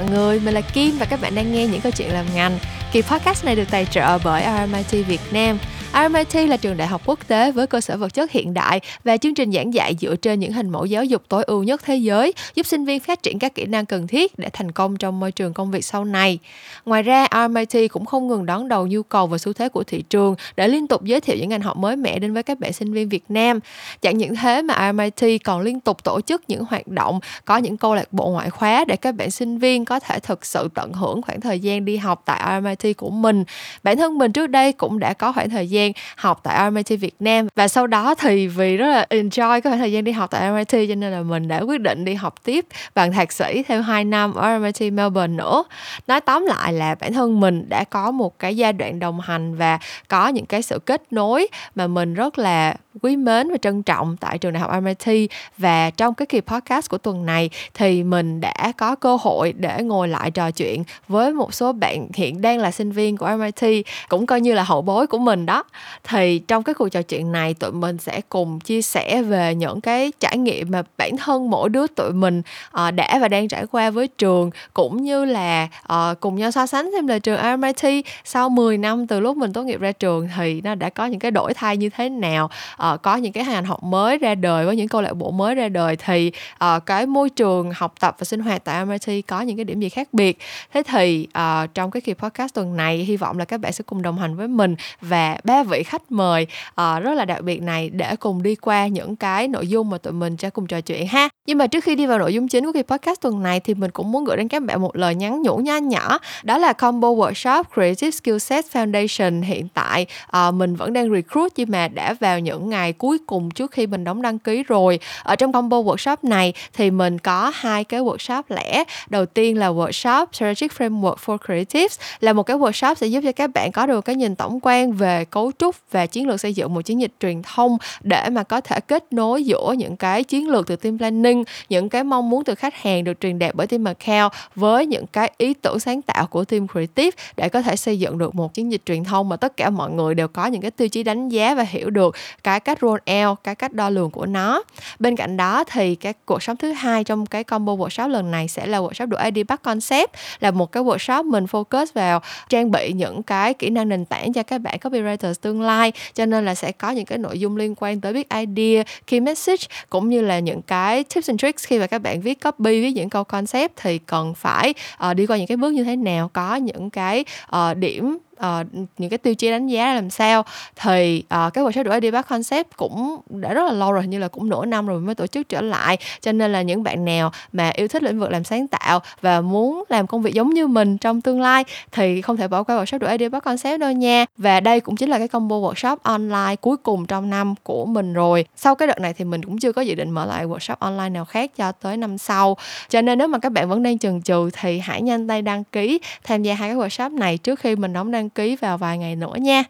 mọi người, mình là Kim và các bạn đang nghe những câu chuyện làm ngành. Kỳ podcast này được tài trợ bởi RMIT Việt Nam. RMIT là trường đại học quốc tế với cơ sở vật chất hiện đại và chương trình giảng dạy dựa trên những hình mẫu giáo dục tối ưu nhất thế giới, giúp sinh viên phát triển các kỹ năng cần thiết để thành công trong môi trường công việc sau này. Ngoài ra, RMIT cũng không ngừng đón đầu nhu cầu và xu thế của thị trường để liên tục giới thiệu những ngành học mới mẻ đến với các bạn sinh viên Việt Nam. Chẳng những thế mà RMIT còn liên tục tổ chức những hoạt động, có những câu lạc bộ ngoại khóa để các bạn sinh viên có thể thực sự tận hưởng khoảng thời gian đi học tại RMIT của mình. Bản thân mình trước đây cũng đã có khoảng thời gian gian học tại RMIT Việt Nam và sau đó thì vì rất là enjoy cái khoảng thời gian đi học tại RMIT cho nên là mình đã quyết định đi học tiếp bằng thạc sĩ thêm 2 năm ở RMIT Melbourne nữa. Nói tóm lại là bản thân mình đã có một cái giai đoạn đồng hành và có những cái sự kết nối mà mình rất là quý mến và trân trọng tại trường đại học MIT và trong cái kỳ podcast của tuần này thì mình đã có cơ hội để ngồi lại trò chuyện với một số bạn hiện đang là sinh viên của MIT cũng coi như là hậu bối của mình đó. Thì trong cái cuộc trò chuyện này, tụi mình sẽ cùng chia sẻ về những cái trải nghiệm mà bản thân mỗi đứa tụi mình ờ, đã và đang trải qua với trường, cũng như là ờ, cùng nhau so sánh xem là trường MIT sau 10 năm từ lúc mình tốt nghiệp ra trường thì nó đã có những cái đổi thay như thế nào. Ờ, uh, có những cái ngành học mới ra đời với những câu lạc bộ mới ra đời thì uh, cái môi trường học tập và sinh hoạt tại MIT có những cái điểm gì khác biệt? Thế thì uh, trong cái kỳ podcast tuần này hy vọng là các bạn sẽ cùng đồng hành với mình và ba vị khách mời uh, rất là đặc biệt này để cùng đi qua những cái nội dung mà tụi mình sẽ cùng trò chuyện ha. Nhưng mà trước khi đi vào nội dung chính của kỳ podcast tuần này thì mình cũng muốn gửi đến các bạn một lời nhắn nhủ nho nhỏ. Đó là combo workshop creative skill set foundation hiện tại uh, mình vẫn đang recruit nhưng mà đã vào những ngày cuối cùng trước khi mình đóng đăng ký rồi. Ở trong combo workshop này thì mình có hai cái workshop lẻ. Đầu tiên là workshop strategic framework for creatives, là một cái workshop sẽ giúp cho các bạn có được cái nhìn tổng quan về cấu trúc và chiến lược xây dựng một chiến dịch truyền thông để mà có thể kết nối giữa những cái chiến lược từ team planning, những cái mong muốn từ khách hàng được truyền đạt bởi team account với những cái ý tưởng sáng tạo của team creative để có thể xây dựng được một chiến dịch truyền thông mà tất cả mọi người đều có những cái tiêu chí đánh giá và hiểu được cái cách roll out cái cách đo lường của nó. Bên cạnh đó thì cái cuộc sống thứ hai trong cái combo workshop lần này sẽ là workshop đổi ID bắt concept là một cái workshop mình focus vào trang bị những cái kỹ năng nền tảng cho các bạn copywriters tương lai. Cho nên là sẽ có những cái nội dung liên quan tới viết idea key message cũng như là những cái tips and tricks khi mà các bạn viết copy viết những câu concept thì cần phải uh, đi qua những cái bước như thế nào có những cái uh, điểm uh, những cái tiêu chí đánh giá làm sao. Thì uh, cái workshop đổi idea concept cũng đã rất là lâu rồi như là cũng nửa năm rồi mới tổ chức trở lại. Cho nên là những bạn nào mà yêu thích lĩnh vực làm sáng tạo và muốn làm công việc giống như mình trong tương lai thì không thể bỏ qua workshop đổi idea concept đâu nha. Và đây cũng chính là cái combo workshop online cuối cùng trong năm của mình rồi. Sau cái đợt này thì mình cũng chưa có dự định mở lại workshop online nào khác cho tới năm sau. Cho nên nếu mà các bạn vẫn đang chần chừ thì hãy nhanh tay đăng ký tham gia hai cái workshop này trước khi mình đóng đăng ký vào vài ngày nữa nha.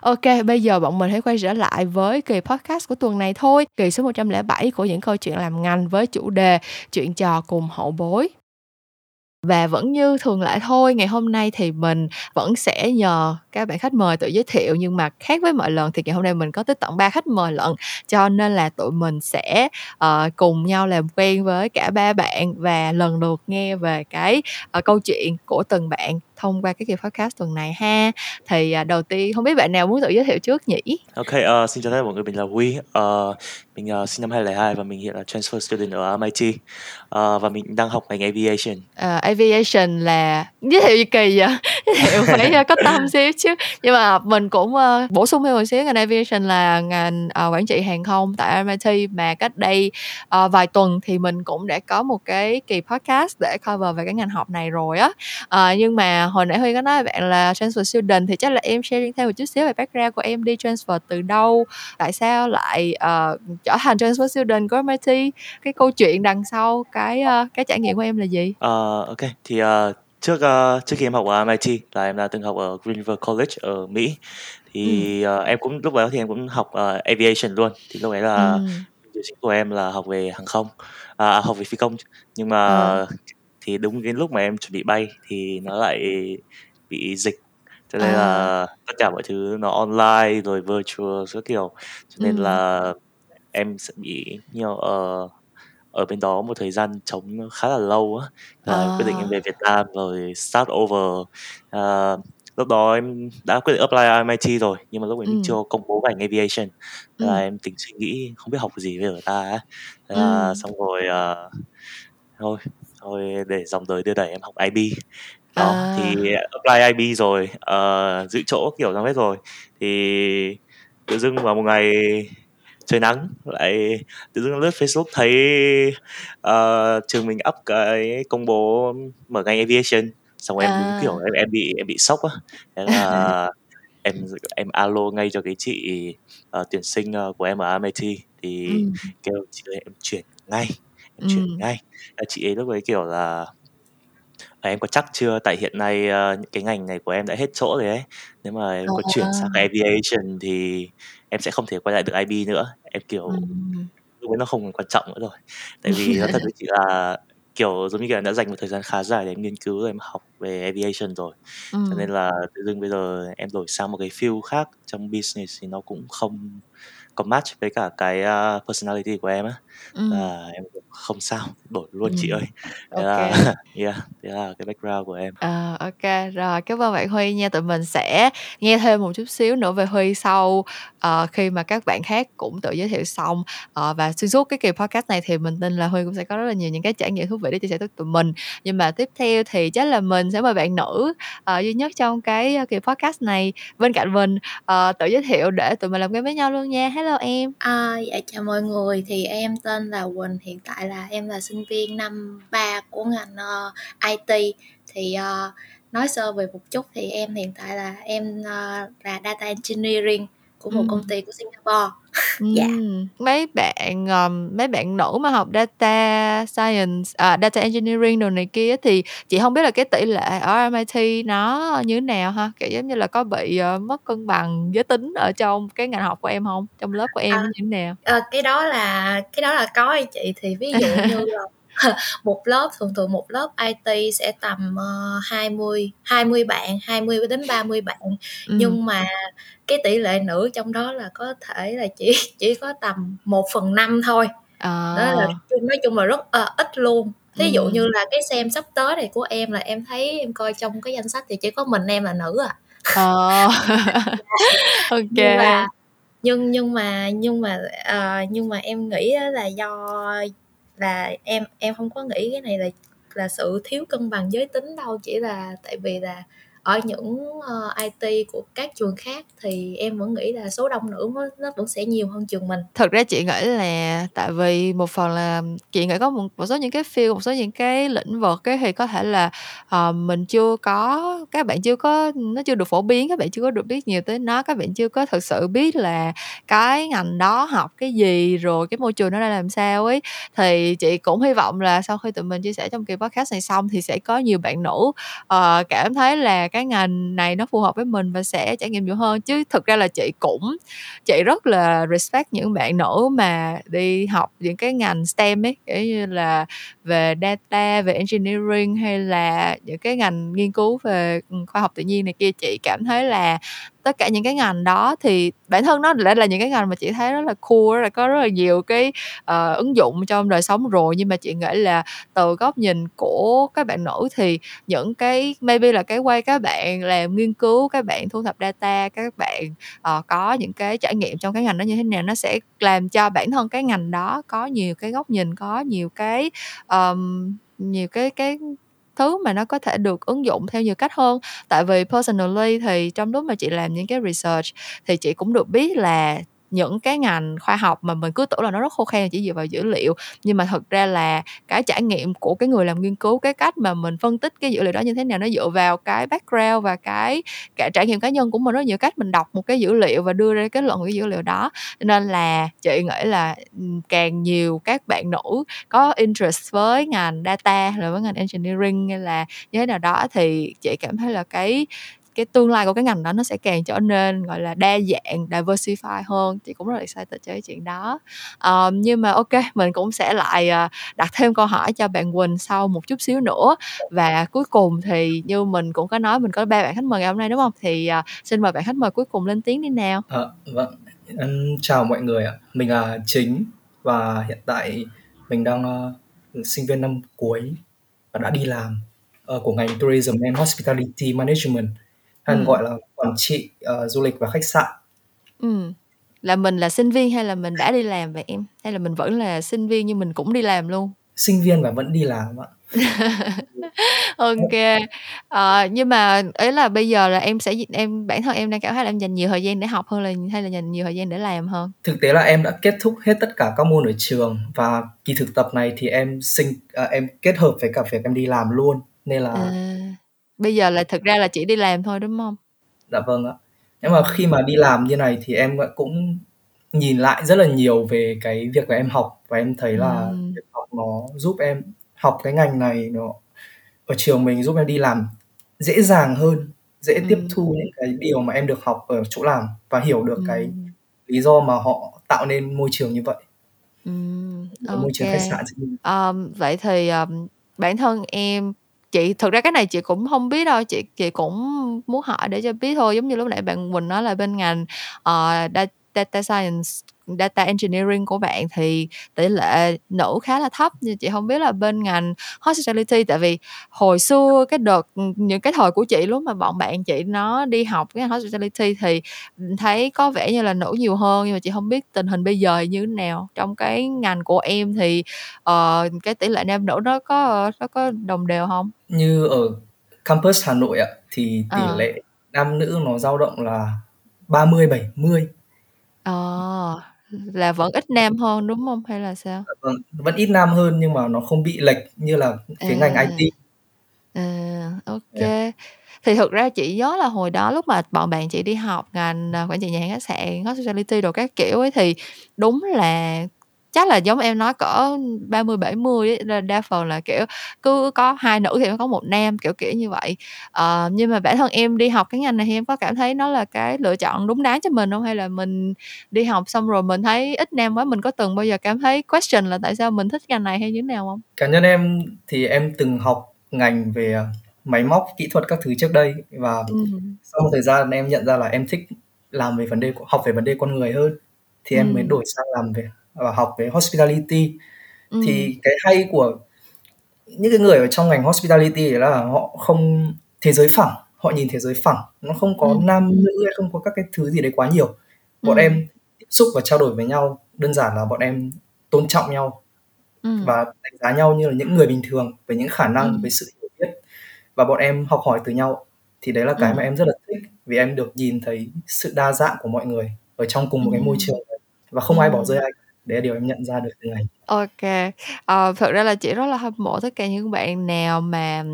Ok, bây giờ bọn mình hãy quay trở lại với kỳ podcast của tuần này thôi. Kỳ số 107 của những câu chuyện làm ngành với chủ đề chuyện trò cùng hậu bối và vẫn như thường lệ thôi ngày hôm nay thì mình vẫn sẽ nhờ các bạn khách mời tự giới thiệu nhưng mà khác với mọi lần thì ngày hôm nay mình có tới tận ba khách mời lận cho nên là tụi mình sẽ uh, cùng nhau làm quen với cả ba bạn và lần lượt nghe về cái uh, câu chuyện của từng bạn thông qua cái kỳ podcast tuần này ha. Thì uh, đầu tiên không biết bạn nào muốn tự giới thiệu trước nhỉ? Ok, uh, xin chào tất cả mọi người, mình là Huy. Uh, Mình uh, sinh năm 2002 và mình hiện là transfer student ở MIT uh, Và mình đang học ngành aviation. Uh, Aviation là giới thiệu gì kỳ vậy? giới thiệu phải có tâm xíu chứ. Nhưng mà mình cũng uh, bổ sung thêm một xíu ngành aviation là ngành uh, quản trị hàng không tại MIT Mà cách đây uh, vài tuần thì mình cũng đã có một cái kỳ podcast để cover về cái ngành học này rồi á. Uh, Nhưng mà hồi nãy Huy có nói bạn là transfer student thì chắc là em sharing thêm một chút xíu về background của em đi transfer từ đâu tại sao lại uh, trở thành transfer student của MIT cái câu chuyện đằng sau cái uh, cái trải nghiệm của em là gì? uh, ok thì uh, trước uh, trước khi em học ở MIT là em đã từng học ở Green River College ở Mỹ thì ừ. uh, em cũng lúc đó thì em cũng học uh, aviation luôn thì lúc ấy là ừ. của em là học về hàng không à, học về phi công nhưng mà ừ thì đúng cái lúc mà em chuẩn bị bay thì nó lại bị dịch cho nên à. là tất cả mọi thứ nó online rồi virtual các kiểu cho nên ừ. là em sẽ bị nhiều uh, ở bên đó một thời gian trống khá là lâu á, là quyết định em về À. Việt Nam rồi start over. Ờ, lúc đó em đã quyết định apply MIT rồi, nhưng mà lúc ấy mình chưa Ừm. công bố ngành aviation, thế là Ừm. em tính suy nghĩ không biết học gì bây giờ ta á. Thế là Ừm. xong rồi, ờ, thôi thôi để dòng đời đưa đẩy em học IB. Đó, thì À. apply IB rồi, ờ, giữ chỗ kiểu xong hết rồi, thì tự dưng vào một ngày trời nắng lại tự dưng lướt Facebook thấy, ờ, trường mình up cái công bố mở ngành aviation, xong em đúng kiểu À. em em bị em bị sốc á. Thế là em em alo ngay cho cái chị, ờ, tuyển sinh, ờ, của em ở MIT thì Ừm. kêu "Chị ơi em chuyển ngay, chuyển Ừm. ngay." Chị ấy lúc ấy, kiểu là "À, em có chắc chưa? Tại hiện nay, ơ, những cái ngành này của em đã hết chỗ rồi ấy, nếu mà em có chuyển sang À. aviation thì em sẽ không thể quay lại được IB nữa." Em, kiểu, Ừm. lúc ấy nó không còn quan trọng nữa rồi. Tại vì nói thật với chị là, kiểu, giống như kiểu, em đã dành một thời gian khá dài để em nghiên cứu, em học về aviation rồi, cho nên Ừm. là tự dưng bây giờ em đổi sang một cái field khác trong business thì nó cũng không có match với cả cái, a, personality của em á. Ừm. Là em, không sao, đổi luôn chị Ừm. ơi. Thế Ô là yeah, thế là cái background của em. Ô kê, rồi, cảm ơn bạn Huy nha. Tụi mình sẽ nghe thêm một chút xíu nữa về Huy sau, ờ, khi mà các bạn khác cũng tự giới thiệu xong. Ờ, và xuyên suốt cái kỳ podcast này thì mình tin là Huy cũng sẽ có rất là nhiều những cái trải nghiệm thú vị để chia sẻ tới tụi mình. Nhưng mà tiếp theo thì chắc là mình sẽ mời bạn nữ, ờ, duy nhất trong cái kỳ podcast này bên cạnh mình, ờ, tự giới thiệu để tụi mình làm quen với nhau luôn nha. Hello em. À, dạ chào mọi người, thì em tên là Quỳnh, hiện tại là em là sinh viên năm 3 của ngành, ờ, IT. Thì, ờ, nói sơ về một chút thì em hiện tại là em, ơ, là Data Engineering của một công Ừm. ty của Singapore. Dạ. Mấy bạn, ờm, mấy bạn nữ mà học Data Science, à, Data Engineering đồ này kia thì chị hông biết là cái tỷ lệ ở MIT nó như thế nào ha? Kiểu, giống như là, có bị, ờ, mất cân bằng giới tính ở trong cái ngành học của em hông? Trong lớp của em À, như thế nào? ờ, cái đó là cái đó là có chị. Thì ví dụ như là một lớp thường thường một lớp IT sẽ tầm, ờ, 20 20 bạn, 20-30 bạn, Ừm. nhưng mà cái tỷ lệ nữ trong đó là có thể là chỉ chỉ có tầm 1/5 thôi. Đó là nói chung là rất, ờ, ít luôn. Thí dụ như Ừm. là cái sem sắp tới này của em là em thấy em coi trong cái danh sách thì chỉ có mình em là nữ à. Ờ. Ô Nhưng kê. mà nhưng nhưng mà nhưng mà, ờ, nhưng mà em nghĩ là do là em em không có nghĩ cái này là là sự thiếu cân bằng giới tính đâu, chỉ là tại vì là ở những, ờ, uh, IT của các trường khác thì em vẫn nghĩ là số đông nữ nó vẫn sẽ nhiều hơn trường mình. Thật ra chị nghĩ là tại vì một phần là chị nghĩ có một một số những cái field, một số những cái lĩnh vực ấy thì có thể là, uh, mình chưa có các bạn chưa có nó chưa được phổ biến, các bạn chưa có được biết nhiều tới nó, các bạn chưa có thực sự biết là cái ngành đó học cái gì, rồi cái môi trường nó ra làm sao ấy. Thì chị cũng hy vọng là sau khi tụi mình chia sẻ trong kỳ podcast này xong thì sẽ có nhiều bạn nữ, uh, cảm thấy là cái ngành này nó phù hợp với mình và sẽ trải nghiệm nhiều hơn. Chứ thực ra là chị cũng chị rất là respect những bạn nữ mà đi học những cái ngành STEM ấy, kiểu như là về data, về engineering hay là những cái ngành nghiên cứu về, ừ, khoa học tự nhiên này kia. Chị cảm thấy là tất cả những cái ngành đó thì bản thân nó đã là những cái ngành mà chị thấy rất là cool, rất là có rất là nhiều cái, uh, ứng dụng trong đời sống rồi. Nhưng mà chị nghĩ là từ góc nhìn của các bạn nữ thì những cái maybe là cái quay các bạn làm nghiên cứu, các bạn thu thập data, các bạn, uh, có những cái trải nghiệm trong cái ngành đó như thế nào, nó sẽ làm cho bản thân cái ngành đó có nhiều cái góc nhìn, có nhiều cái, um, nhiều cái cái thứ mà nó có thể được ứng dụng theo nhiều cách hơn. Tại vì personally thì trong lúc mà chị làm những cái research thì chị cũng được biết là những cái ngành khoa học mà mình cứ tưởng là nó rất khô khan chỉ dựa vào dữ liệu, nhưng mà thực ra là cái trải nghiệm của cái người làm nghiên cứu, cái cách mà mình phân tích cái dữ liệu đó như thế nào, nó dựa vào cái background và cái cả trải nghiệm cá nhân của mình. Rất nhiều cách mình đọc một cái dữ liệu và đưa ra kết luận của cái dữ liệu đó. Cho nên là chị nghĩ là, càng nhiều các bạn nữ có interest với ngành data rồi là với ngành engineering hay là như thế nào đó thì chị cảm thấy là cái cái tương lai của cái ngành đó nó sẽ càng trở nên, gọi là, đa dạng, diversify hơn. Chị cũng rất là excited cho cái chuyện đó. um, nhưng mà ok, mình cũng sẽ lại, ờ, đặt thêm câu hỏi cho bạn Quỳnh sau một chút xíu nữa. Và cuối cùng thì như mình cũng có nói mình có ba bạn khách mời ngày hôm nay, đúng không? Thì, uh, xin mời bạn khách mời cuối cùng lên tiếng đi nào. à, vâng. Chào mọi người ạ. Mình là Chính và hiện tại mình đang uh, sinh viên năm cuối và đã đi làm uh, của ngành Tourism and Hospitality Management hay ừ. gọi là quản trị uh, du lịch và khách sạn. Ừ. Là mình là sinh viên hay là mình đã đi làm vậy em? Hay là mình vẫn là sinh viên nhưng mình cũng đi làm luôn? Sinh viên và vẫn đi làm ạ. ok ờ, nhưng mà ấy là bây giờ là em sẽ em bản thân em đang cảm thấy là em dành nhiều thời gian để học hơn là hay là dành nhiều thời gian để làm hơn thực tế là em đã kết thúc hết tất cả các môn ở trường và kỳ thực tập này thì em sinh à, em kết hợp với cả việc em đi làm luôn nên là à, bây giờ là thực ra là chỉ đi làm thôi đúng không dạ vâng ạ nhưng mà khi mà đi làm như này thì em cũng nhìn lại rất là nhiều về cái việc mà em học và em thấy là ừ. việc học nó giúp em học cái ngành này nó ở trường mình giúp em đi làm dễ dàng hơn dễ ừ. tiếp thu những cái điều mà em được học ở chỗ làm và hiểu được ừ. cái lý do mà họ tạo nên môi trường như vậy ừ. okay. môi trường khách sạn um, vậy thì um, bản thân em chị thực ra cái này chị cũng không biết đâu chị chị cũng muốn hỏi để cho biết thôi. Giống như lúc nãy bạn Quỳnh nói là bên ngành uh, data science data engineering của bạn thì tỷ lệ nữ khá là thấp. Nhưng chị không biết là bên ngành hospitality tại vì hồi xưa cái đợt những cái thời của chị lúc mà bọn bạn chị nó đi học cái hospitality thì thấy có vẻ như là nữ nhiều hơn. Nhưng mà chị không biết tình hình bây giờ như thế nào. Trong cái ngành của em thì uh, cái tỷ lệ nam nữ nó có nó có đồng đều không? Như ở campus Hà Nội ạ thì tỷ à. lệ nam nữ nó dao động là 30 70 Ờ, là vẫn ít nam hơn, đúng hông? Hay là sao? Dạ vâng, vẫn ít nam hơn nhưng mà nó không bị lệch như là cái ngành À. IT. À, ô Yeah. Thì thực ra chị nhớ là hồi đó lúc mà bọn bạn chị đi học ngành, à, quản trị nhà hàng khách sạn, hospitality đồ các kiểu ấy, thì đúng là chắc là giống em nói cỡ 30 70 ấy, đa phần là kiểu cứ có hai nữ thì có một nam kiểu kiểu như vậy. Ờ, nhưng mà bản thân em đi học cái ngành này thì em có cảm thấy nó là cái lựa chọn đúng đắn cho mình không? Hay là mình đi học xong rồi mình thấy ít nam quá mình có từng bao giờ cảm thấy question là tại sao mình thích ngành này hay như thế nào không? Cá nhân em thì em từng học ngành về à, máy móc kỹ thuật các thứ trước đây và ừ. sau một thời gian em nhận ra là em thích làm về vấn đề học về vấn đề con người hơn thì em mới đổi sang làm về và học về hospitality ừ. thì cái hay của những cái người ở trong ngành hospitality là họ không thế giới phẳng họ nhìn thế giới phẳng nó không có ừ. nam nữ hay không có các cái thứ gì đấy quá nhiều bọn ừ. em tiếp xúc và trao đổi với nhau đơn giản là bọn em tôn trọng nhau ừ. và đánh giá nhau như là những người bình thường với những khả năng ừ. với sự hiểu biết và bọn em học hỏi từ nhau thì đấy là cái ừ. mà em rất là thích vì em được nhìn thấy sự đa dạng của mọi người ở trong cùng một ừ. cái môi trường và không ai bỏ rơi ai để điều em nhận ra được từ này. Ok. Ờ, thật ra là chị rất là hâm mộ tất cả những bạn nào mà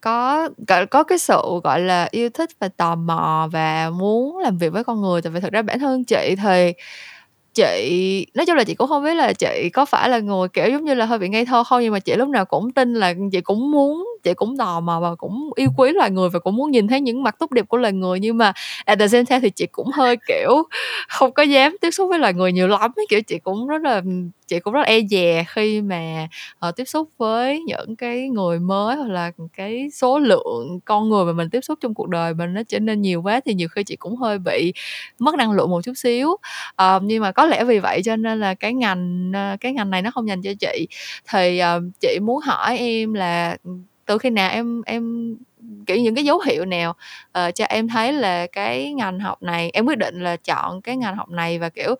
có có cái sự gọi là yêu thích và tò mò và muốn làm việc với con người. Tại vì thật ra bản thân chị thì chị nói chung là chị cũng không biết là chị có phải là người kiểu giống như là hơi bị ngây thơ không nhưng mà chị lúc nào cũng tin là chị cũng muốn chị cũng tò mò và cũng yêu quý loài người và cũng muốn nhìn thấy những mặt tốt đẹp của loài người. Nhưng mà at the same time thì chị cũng hơi kiểu không có dám tiếp xúc với loài người nhiều lắm ấy. Kiểu chị cũng rất là chị cũng rất e dè khi mà uh, tiếp xúc với những cái người mới hoặc là cái số lượng con người mà mình tiếp xúc trong cuộc đời mình nó trở nên nhiều quá thì nhiều khi chị cũng hơi bị mất năng lượng một chút xíu. Uh, nhưng mà có lẽ vì vậy cho nên là cái ngành uh, cái ngành này nó không dành cho chị. Thì uh, chị muốn hỏi em là ừ, từ khi nào em em kiểu những cái dấu hiệu nào uh, cho em thấy là cái ngành học này em quyết định là chọn cái ngành học này và kiểu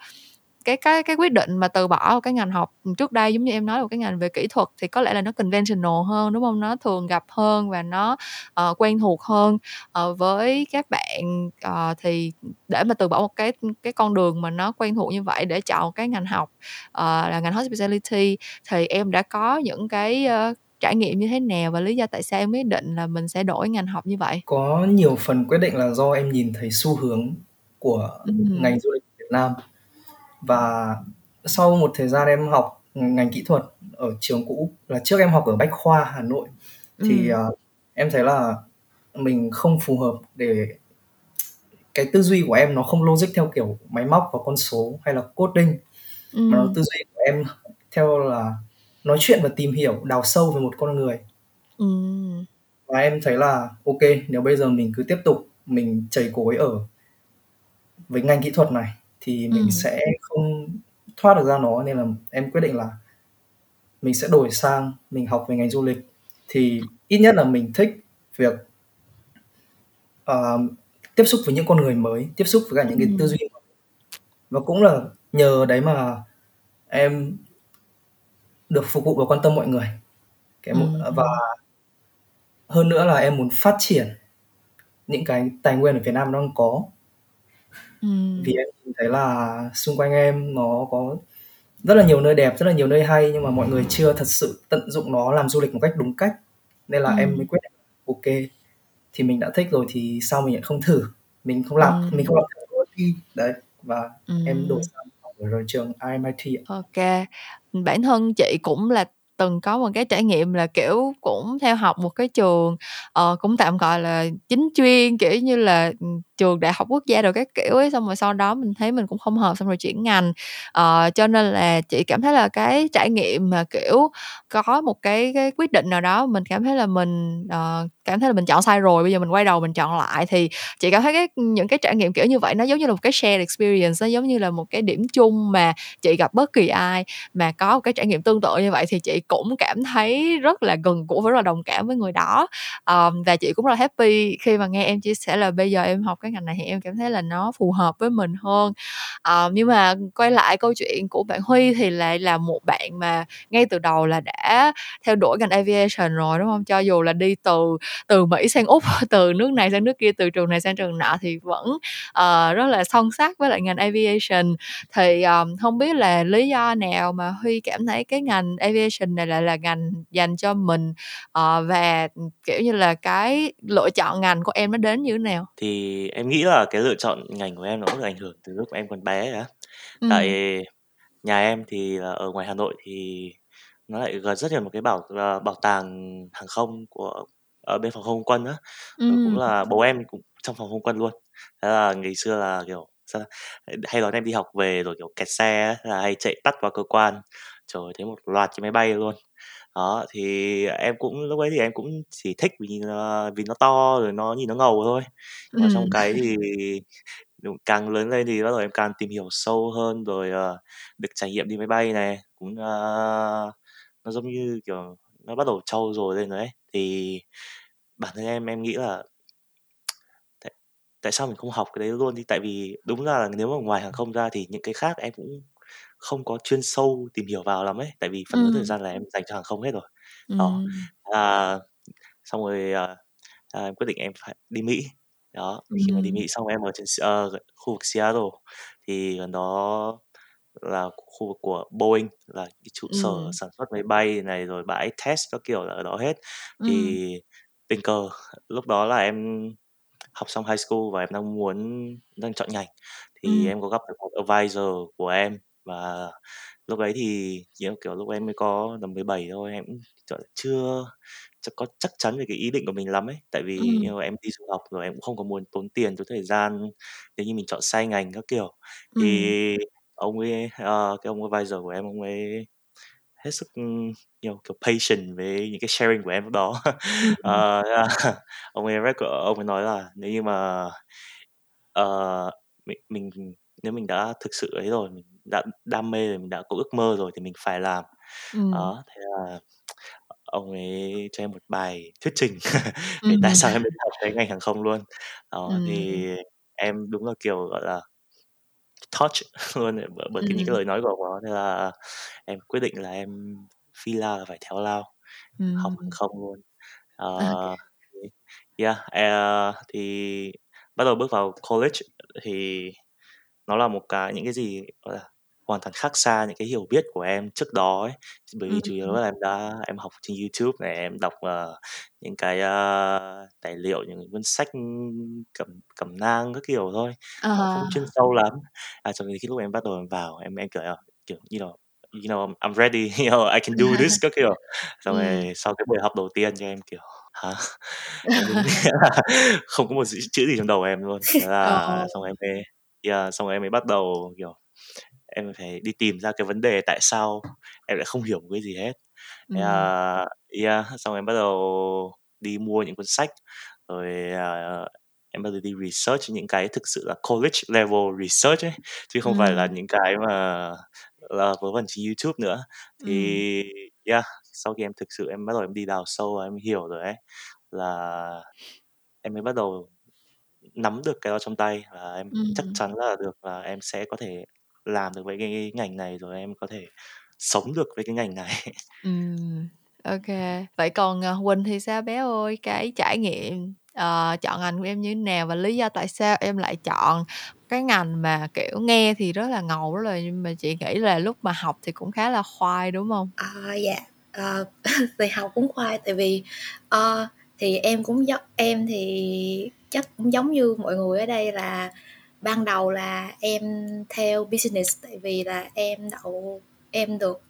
cái cái cái quyết định mà từ bỏ cái ngành học trước đây giống như em nói một cái ngành về kỹ thuật thì có lẽ là nó conventional hơn đúng không? Nó thường gặp hơn và nó uh, quen thuộc hơn. Uh, với các bạn uh, thì để mà từ bỏ một cái cái con đường mà nó quen thuộc như vậy để chọn cái ngành học uh, là ngành hospitality thì em đã có những cái uh, trải nghiệm như thế nào và lý do tại sao em quyết định là mình sẽ đổi ngành học như vậy có nhiều phần quyết định là do em nhìn thấy xu hướng của ừ. ngành du lịch Việt Nam và sau một thời gian em học ngành kỹ thuật ở trường cũ là trước em học ở Bách Khoa Hà Nội thì ừ. uh, em thấy là mình không phù hợp để cái tư duy của em nó không logic theo kiểu máy móc và con số hay là coding ừ. mà nó tư duy của em theo là nói chuyện và tìm hiểu đào sâu về một con người. Ừ. và em thấy là ok nếu bây giờ mình cứ tiếp tục mình chảy cối ở với ngành kỹ thuật này thì mình ừ. sẽ không thoát được ra nó. Nên là em quyết định là mình sẽ đổi sang mình học về ngành du lịch. Thì ít nhất là mình thích việc uh, tiếp xúc với những con người mới tiếp xúc với cả những cái tư duy và cũng là nhờ đấy mà em được phục vụ và quan tâm mọi người cái ừ. và hơn nữa là em muốn phát triển những cái tài nguyên ở Việt Nam đang có ừ. vì em thấy là xung quanh em nó có rất là nhiều nơi đẹp rất là nhiều nơi hay nhưng mà mọi người chưa thật sự tận dụng nó làm du lịch một cách đúng cách nên là ừ. em mới quyết định ok thì mình đã thích rồi thì sao mình lại không thử mình không làm ừ. mình không làm thử đi đấy và ừ. em đổi sang ở trường RMIT ok bản thân chị cũng là từng có một cái trải nghiệm là kiểu cũng theo học một cái trường uh, cũng tạm gọi là chính chuyên kiểu như là ừ, trường đại học quốc gia rồi các kiểu ấy xong rồi sau đó mình thấy mình cũng không hợp xong rồi chuyển ngành. Uh, cho nên là chị cảm thấy là cái trải nghiệm mà kiểu có một cái cái quyết định nào đó mình cảm thấy là mình uh, cảm thấy là mình chọn sai rồi bây giờ mình quay đầu mình chọn lại thì chị cảm thấy cái những cái trải nghiệm kiểu như vậy nó giống như là một cái shared experience nó giống như là một cái điểm chung mà chị gặp bất kỳ ai mà có một cái trải nghiệm tương tự như vậy thì chị cũng cảm thấy rất là gần gũi và rất là đồng cảm với người đó. Um, và chị cũng rất là happy khi mà nghe em chia sẻ là bây giờ em học cái ngành này thì em cảm thấy là nó phù hợp với mình hơn. Um, nhưng mà quay lại câu chuyện của bạn Huy thì lại là một bạn mà ngay từ đầu là đã theo đuổi ngành aviation rồi đúng không? Cho dù là đi từ từ Mỹ sang Úc từ nước này sang nước kia từ trường này sang trường nọ thì vẫn uh, rất là son sát với lại ngành aviation. Thì um, không biết là lý do nào mà Huy cảm thấy cái ngành aviation này lại là ngành dành cho mình uh, và kiểu như là cái lựa chọn ngành của em nó đến như thế nào? Thì em nghĩ là cái lựa chọn ngành của em nó cũng được ảnh hưởng từ lúc em còn bé á. Ừ. tại nhà em thì là ở ngoài Hà Nội thì nó lại gần rất nhiều một cái bảo bảo tàng hàng không của ở bên phòng không quân á. Cũng là bố em cũng trong phòng không quân luôn. Thế là ngày xưa là kiểu sao hay đón em đi học về rồi kiểu kẹt xe là hay chạy tắt vào cơ quan. Trời thấy một loạt cái máy bay luôn. Đó thì em cũng lúc ấy thì em cũng chỉ thích vì uh, vì nó to rồi nó nhìn nó ngầu thôi. Và trong cái thì càng lớn lên thì bắt đầu em càng tìm hiểu sâu hơn rồi uh, được trải nghiệm đi máy bay này. Cũng uh, nó giống như kiểu nó bắt đầu trau dồi lên rồi ấy. Thì bản thân em em nghĩ là tại, tại sao mình không học cái đấy luôn đi? Tại vì đúng ra là nếu mà ngoài hàng không ra thì những cái khác em cũng không có chuyên sâu tìm hiểu vào lắm ấy. Tại vì phần lớn thời gian là em dành cho hàng không hết rồi. Đó. À, xong rồi à, à, em quyết định em phải đi Mỹ. Đó khi mà đi Mỹ xong em ở trên uh, khu vực Seattle. Thì gần đó là khu vực của Boeing là cái trụ sở Ừm. sản xuất máy bay này rồi bãi test các kiểu là ở đó hết. Thì Ừm. Tình cờ lúc đó là em học xong high school và em đang muốn đang chọn ngành thì Ừm. em có gặp được một advisor của em và lúc ấy thì kiểu, kiểu lúc em mới có tầm 17 thôi em cũng chưa chưa có chắc chắn về cái ý định của mình lắm ấy tại vì Ừm. như em đi du học rồi em cũng không có muốn tốn tiền tốn thời gian nếu như mình chọn sai ngành các kiểu Ừm. thì ông ấy ờ, cái ông advisor của em ông ấy hết sức nhiều kiểu patient với những cái sharing của em lúc đó Ừm. Ờ, ông ấy rec ông ấy nói là nếu như mà ờ, mình mình nếu mình đã thực sự ấy rồi mình đã đam mê rồi mình đã có ước mơ rồi thì mình phải làm Ừm. đó thế là ông ấy cho em một bài thuyết trình về Ừm. tại sao em lại học cái ngành hàng không luôn đó Ừm. thì em đúng là kiểu gọi là touch luôn bởi, bởi cái những cái Ừm. lời nói của ông đó thế là em quyết định là em phi lao là phải theo lao học hàng Ừm. không luôn Ô Ờ, yeah uh, thì bắt đầu bước vào college thì nó là một cái những cái gì gọi là hoàn toàn khác xa những cái hiểu biết của em trước đó ấy bởi vì chủ yếu Ừm. là em đã em học trên YouTube này em đọc uh, những cái uh, tài liệu những cuốn sách cẩm cẩm nang các kiểu thôi nó không Ờ. chuyên sâu lắm à cho đến khi lúc em bắt đầu em vào em em kiểu kiểu you know you know I'm ready you know I can do this các kiểu xong Ừm. rồi sau cái buổi học đầu tiên cho em kiểu hả em đúng nghĩa là không có một chữ, chữ gì trong đầu em luôn thế là Ờ. xong em mới yeah, xong rồi em mới bắt đầu kiểu em phải đi tìm ra cái vấn đề tại sao em lại không hiểu một cái gì hết Ừm. là yeah xong em bắt đầu đi mua những cuốn sách rồi uh, em bắt đầu đi research những cái thực sự là college level research ấy chứ không phải là Ừm. những cái mà là vớ vẩn trên YouTube nữa thì yeah, sau khi em thực sự em bắt đầu em đi đào sâu và em hiểu rồi ấy, là em mới bắt đầu nắm được cái đó trong tay và em chắc chắn là được là em sẽ có thể làm được với cái ngành này, rồi em có thể sống được với cái ngành này. Ừm, ô Vậy còn, ờ, Quỳnh thì sao bé ơi? Cái trải nghiệm, ờ, chọn ngành của em như thế nào và lý do tại sao em lại chọn cái ngành mà, kiểu, nghe thì rất là ngầu rất là nhưng mà chị nghĩ là lúc mà học thì cũng khá là khoai, đúng hông? Ờ, dạ, ờ, về học cũng khoai tại vì, ờ, thì em cũng giống em thì chắc cũng giống như mọi người ở đây là ban đầu là em theo business tại vì là em đậu em được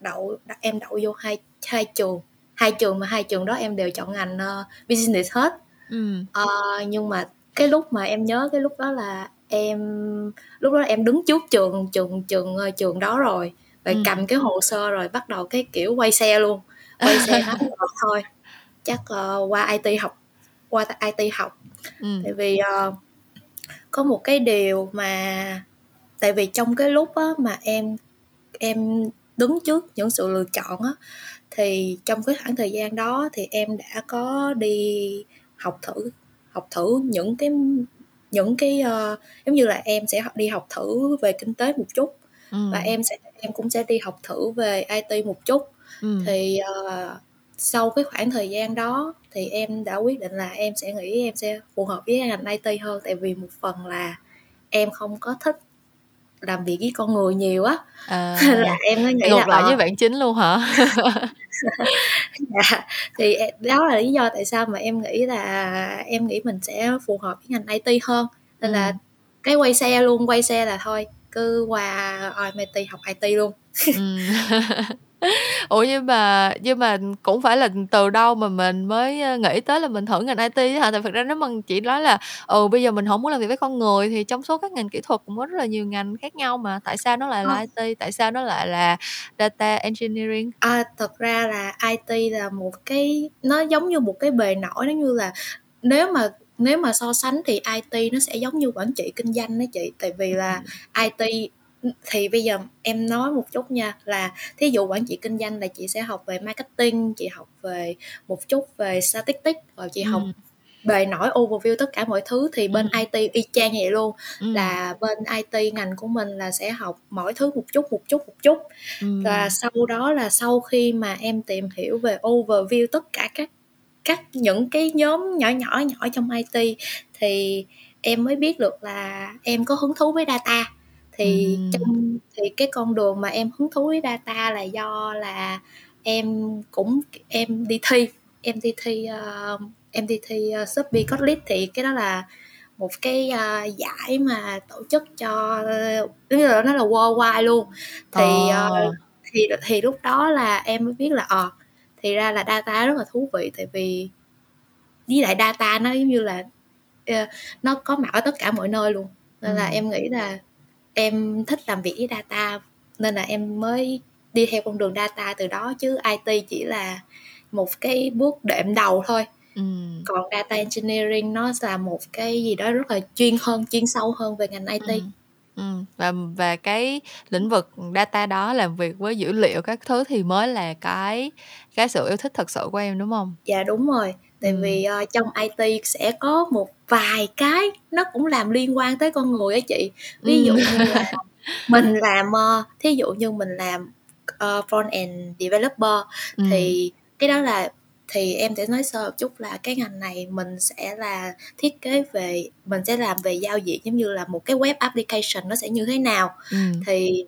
đậu em đậu vô hai hai trường hai trường mà hai trường đó em đều chọn ngành uh, business hết ừ. uh, nhưng mà cái lúc mà em nhớ cái lúc đó là em lúc đó em đứng trước trường trường trường uh, trường đó rồi và ừ. cầm cái hồ sơ rồi bắt đầu cái kiểu quay xe luôn quay xe nói thôi chắc uh, qua IT học qua IT học ừ. tại vì uh, có một cái điều mà tại vì trong cái lúc á, mà em em đứng trước những sự lựa chọn á thì trong cái khoảng thời gian đó thì em đã có đi học thử học thử những cái những cái uh, giống như là em sẽ đi học thử về kinh tế một chút ừ. và em sẽ em cũng sẽ đi học thử về IT một chút ừ. thì uh, sau cái khoảng thời gian đó thì em đã quyết định là em sẽ nghĩ em sẽ phù hợp với ngành IT hơn. Tại vì một phần là em không có thích làm việc với con người nhiều á. À, là em mới nghĩ ngược là lại ờ, với bạn chính luôn hả? Dạ. Thì đó là lý do tại sao mà em nghĩ là em nghĩ mình sẽ phù hợp với ngành IT hơn. Nên ừ. là cái quay xe luôn quay xe là thôi cứ qua MIT học IT luôn. Ừ. Ủa nhưng mà nhưng mà cũng phải là từ đâu mà mình mới nghĩ tới là mình thử ngành IT á hả? Tại thực ra nếu mà chị nói là ừ bây giờ mình không muốn làm việc với con người thì trong số các ngành kỹ thuật cũng có rất là nhiều ngành khác nhau mà tại sao nó lại là ờ. IT? Tại sao nó lại là data engineering? À, thật ra là IT là một cái nó giống như một cái bề nổi nó như là nếu mà nếu mà so sánh thì IT nó sẽ giống như quản trị kinh doanh đó chị tại vì là IT thì bây giờ em nói một chút nha là thí dụ quản trị kinh doanh là chị sẽ học về marketing chị học về một chút về statistics rồi chị ừ. học bề nổi overview tất cả mọi thứ thì bên ừ. IT y chang vậy luôn ừ. là bên IT ngành của mình là sẽ học mỗi thứ một chút một chút một chút ừ. và sau đó là sau khi mà em tìm hiểu về overview tất cả các các những cái nhóm nhỏ nhỏ nhỏ trong IT thì em mới biết được là em có hứng thú với data thì ừ. trong thì cái con đường mà em hứng thú với data là do là em cũng em đi thi em đi thi uh, em đi thi uh, Shopee Kotlin thì cái đó là một cái uh, giải mà tổ chức cho tức là nó là worldwide luôn. Thì uh, thì thì lúc đó là em mới biết là ờ uh, thì ra là data rất là thú vị. Tại vì với lại data nó giống như là uh, nó có mặt ở tất cả mọi nơi luôn. Nên ừ. là em nghĩ là em thích làm việc với data nên là em mới đi theo con đường data từ đó chứ IT chỉ là một cái bước đệm đầu thôi ừ. còn data engineering nó là một cái gì đó rất là chuyên hơn chuyên sâu hơn về ngành IT ừ. Ừ. và và cái lĩnh vực data đó làm việc với dữ liệu các thứ thì mới là cái cái sự yêu thích thật sự của em đúng không? Dạ đúng rồi tại vì uh, trong IT sẽ có một vài cái nó cũng làm liên quan tới con người á chị. Ví dụ như là mình làm uh, thí dụ như mình làm uh, front end developer ừ. thì cái đó là thì em sẽ nói sơ một chút là cái ngành này mình sẽ là thiết kế về mình sẽ làm về giao diện giống như là một cái web application nó sẽ như thế nào. Ừ. thì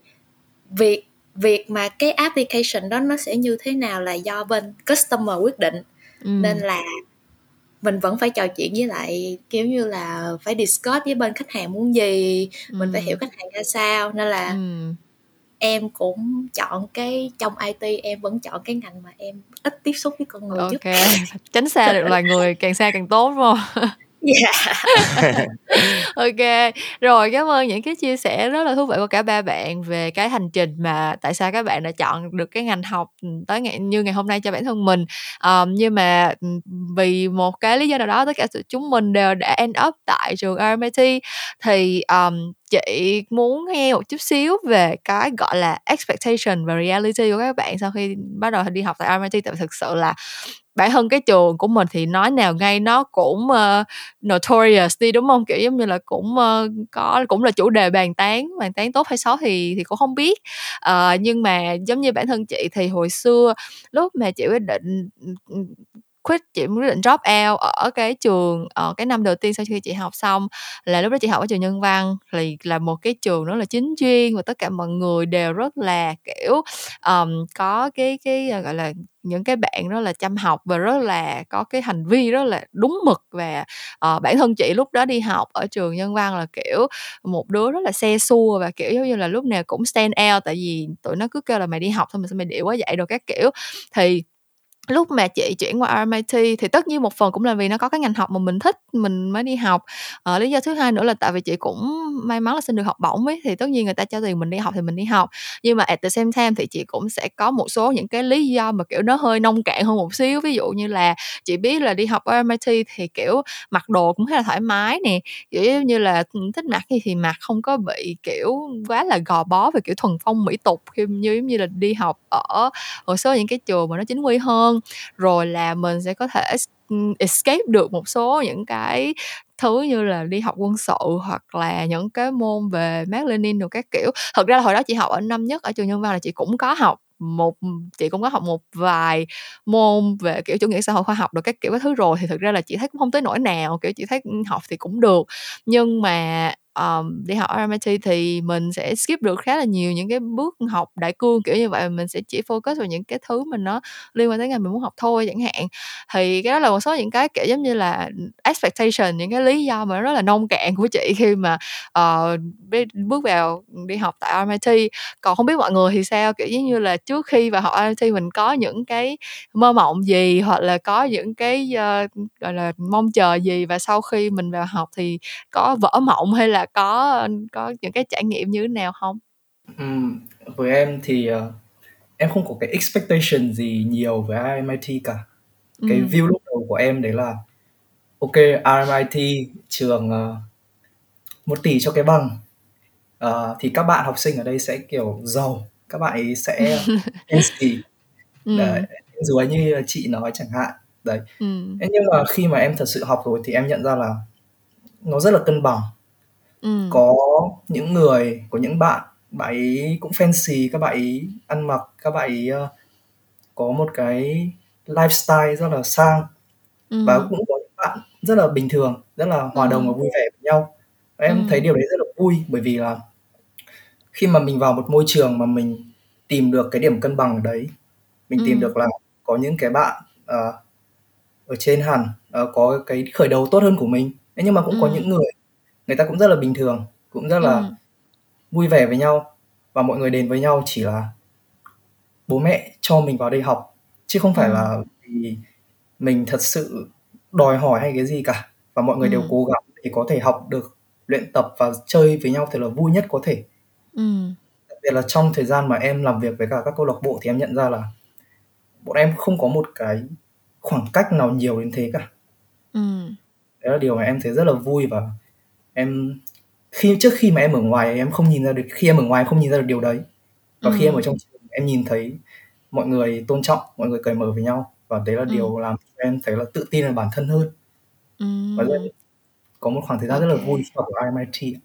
việc việc mà cái application đó nó sẽ như thế nào là do bên customer quyết định ừ. nên là mình vẫn phải trò chuyện với lại kiểu như là phải discuss với bên khách hàng muốn gì ừ. mình phải hiểu khách hàng ra sao nên là ừ. em cũng chọn cái trong IT em vẫn chọn cái ngành mà em ít tiếp xúc với con người ok tránh xa được loài người càng xa càng tốt đúng không Dạ. OK, rồi cảm ơn những cái chia sẻ rất là thú vị của cả ba bạn về cái hành trình mà tại sao các bạn đã chọn được cái ngành học, tới ngày như ngày hôm nay cho bản thân mình. um, nhưng mà, vì một cái lý do nào đó tất cả chúng mình đều đã end up tại trường RMIT thì, um, chị muốn nghe một chút xíu về cái, gọi là, expectation và reality của các bạn sau khi bắt đầu đi học tại RMIT. Tại vì thực sự là bản thân cái trường của mình thì nói nào ngay nó cũng, uh, notorious đi, đúng không Kiểu, giống như là, cũng, uh, có cũng là chủ đề bàn tán, bàn tán tốt hay xấu thì thì cũng không biết. uh, nhưng mà giống như bản thân chị thì hồi xưa lúc mà chị quyết định, quit chị quyết định drop out ở cái trường ở cái năm đầu tiên sau khi chị học xong là lúc đó chị học ở trường Nhân Văn, thì là một cái trường rất là chính chuyên và tất cả mọi người đều rất là, kiểu, um, có cái cái, ờ, gọi là, những cái bạn rất là chăm học và rất là có cái hành vi rất là đúng mực và, uh, bản thân chị lúc đó đi học ở trường Nhân Văn là, kiểu, một đứa rất là xe xua và, kiểu, giống như là, lúc nào cũng stand out tại vì tụi nó cứ kêu là "Mày đi học thôi mà sao mày điệu quá vậy?" đồ các kiểu. Thì lúc mà chị chuyển qua RMIT thì tất nhiên một phần cũng là vì nó có cái ngành học mà mình thích mình mới đi học. Ờ, lý do thứ hai nữa là tại vì chị cũng may mắn là xin được học bổng ấy thì tất nhiên người ta cho tiền mình đi học thì mình đi học. Nhưng mà at the same time thì chị cũng sẽ có một số những cái lý do mà kiểu nó hơi nông cạn hơn một xíu. Ví dụ như là chị biết là đi học RMIT MIT thì kiểu mặc đồ cũng khá là thoải mái nè. Kiểu như là ừ, thích mặc gì thì mặc không có bị kiểu quá là gò bó về kiểu thuần phong mỹ tục như như là đi học ở một số những cái trường mà nó chính quy hơn rồi là mình sẽ có thể ừ, escape được một số những cái thứ như là đi học quân sự hoặc là những cái môn về Mác Lênin rồi các kiểu. Thật ra là hồi đó chị học ở năm nhất ở trường Nhân Văn là chị cũng có học một, chị cũng có học một vài môn về kiểu chủ nghĩa xã hội khoa học được các kiểu các thứ rồi, thì thực ra là chị thấy cũng không tới nỗi nào, kiểu chị thấy ừ, học thì cũng được. Nhưng mà um, đi học RMIT thì mình sẽ skip được khá là nhiều những cái bước học đại cương kiểu như vậy mình sẽ chỉ focus vào những cái thứ mình nó liên quan tới ngành mình muốn học thôi chẳng hạn. Thì cái đó là một số những cái kiểu giống như là expectation những cái lý do mà nó rất là nông cạn của chị khi mà uh, bước vào đi học tại RMIT còn không biết mọi người thì sao? Kiểu giống như là trước khi vào học RMIT mình có những cái mơ mộng gì? Hoặc là có những cái uh, gọi là mong chờ gì? Và sau khi mình vào học thì có vỡ mộng hay là có có những cái trải nghiệm như thế nào không? Ừm, với em thì uh, em không có cái expectation gì nhiều với RMIT cả. Cái ừ. view lúc đầu của em đấy là ok RMIT trường uh, một tỷ cho cái bằng uh, thì các bạn học sinh ở đây sẽ kiểu giàu các bạn ấy sẽ fancy ừ. đấy, dù như chị nói chẳng hạn đấy ừ. nhưng mà khi mà em thật sự học rồi thì em nhận ra là nó rất là cân bằng Ừm. Có những người, có những bạn, bạn ấy cũng fancy, các bạn ấy ăn mặc, các bạn ấy, ơ, có một cái lifestyle rất là sang. Và cũng có những bạn rất là bình thường, rất là hòa đồng và vui vẻ với nhau. Và em thấy điều đấy rất là vui, bởi vì là khi mà mình vào một môi trường mà mình tìm được cái điểm cân bằng ở đấy, mình tìm được là có những cái bạn, ờ, ở trên hẳn, ờ, có cái khởi đầu tốt hơn của mình. Thế nhưng mà cũng có những người người ta cũng rất là bình thường cũng rất là ừ. vui vẻ với nhau và mọi người đến với nhau chỉ là bố mẹ cho mình vào đây học chứ không phải ừ. là vì mình thật sự đòi hỏi hay cái gì cả và mọi người ừ. đều cố gắng để có thể học được luyện tập và chơi với nhau thật là vui nhất có thể ừ. đặc biệt là trong thời gian mà em làm việc với cả các câu lạc bộ thì em nhận ra là bọn em không có một cái khoảng cách nào nhiều đến thế cả ừ. đấy là điều mà em thấy rất là vui và em khi trước khi mà em ở ngoài em không nhìn ra được khi em ở ngoài em không nhìn ra được điều đấy và ừ. khi em ở trong trường em nhìn thấy mọi người tôn trọng mọi người cởi mở với nhau và đấy là ừ. điều làm em thấy là tự tin vào bản thân hơn ừ. và rất, có một khoảng thời gian okay. rất là vui học ở RMIT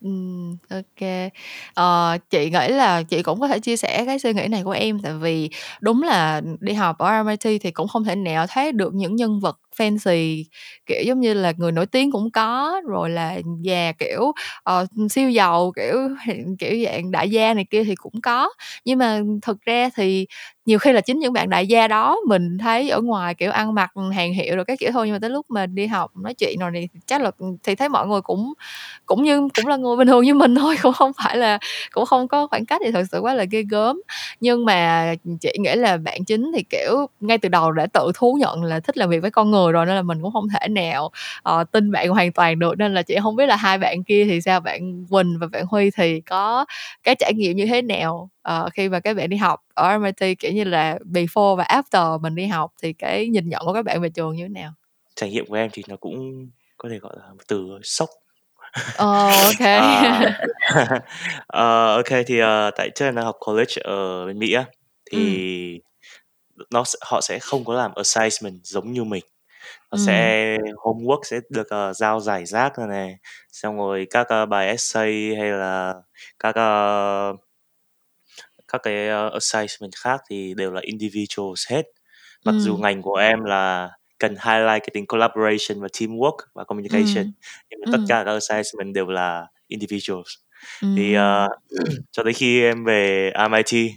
Ừm, OK. Ờ, chị nghĩ là chị cũng có thể chia sẻ cái suy nghĩ này của em, tại vì đúng là đi học ở RMIT thì cũng không thể nào thấy được những nhân vật fancy, kiểu, giống như là người nổi tiếng cũng có, rồi là già, kiểu, uh, siêu giàu, kiểu, kiểu dạng đại gia này kia thì cũng có. Nhưng mà thực ra thì nhiều khi là chính những bạn đại gia đó mình thấy ở ngoài, kiểu, ăn mặc hàng hiệu rồi các kiểu thôi, nhưng mà tới lúc mà đi học nói chuyện rồi thì chắc là ừ, thì thấy mọi người cũng cũng như cũng là người bình thường như mình thôi, cũng không phải là cũng không có khoảng cách thì thật sự quá là ghê gớm. Nhưng mà chị nghĩ là bạn chính thì, kiểu, ngay từ đầu đã tự thú nhận là thích làm việc với con người người rồi nên là mình cũng không thể nào uh, tin bạn hoàn toàn được. Nên là chị không biết là hai bạn kia thì sao bạn Quỳnh và bạn Huy thì có cái trải nghiệm như thế nào uh, khi mà các bạn đi học ở MIT kiểu như là before và after mình đi học thì cái nhìn nhận của các bạn về trường như thế nào? Trải nghiệm của em thì nó cũng có thể gọi là một từ sốc. Oh, ok. à, uh, ok thì uh, tại em đang học college ở bên Mỹ á thì ừ. nó họ sẽ không có làm assignment giống như mình nó ừ. sẽ homework sẽ được uh, giao giải rác rồi này xong rồi các uh, bài essay hay là các uh, các cái uh, assignment khác thì đều là individuals hết. Mặc dù ngành của em là cần highlight cái tính collaboration và teamwork và communication ừ. nhưng mà tất cả các assignment đều là individuals. Thì uh, cho tới khi em về MIT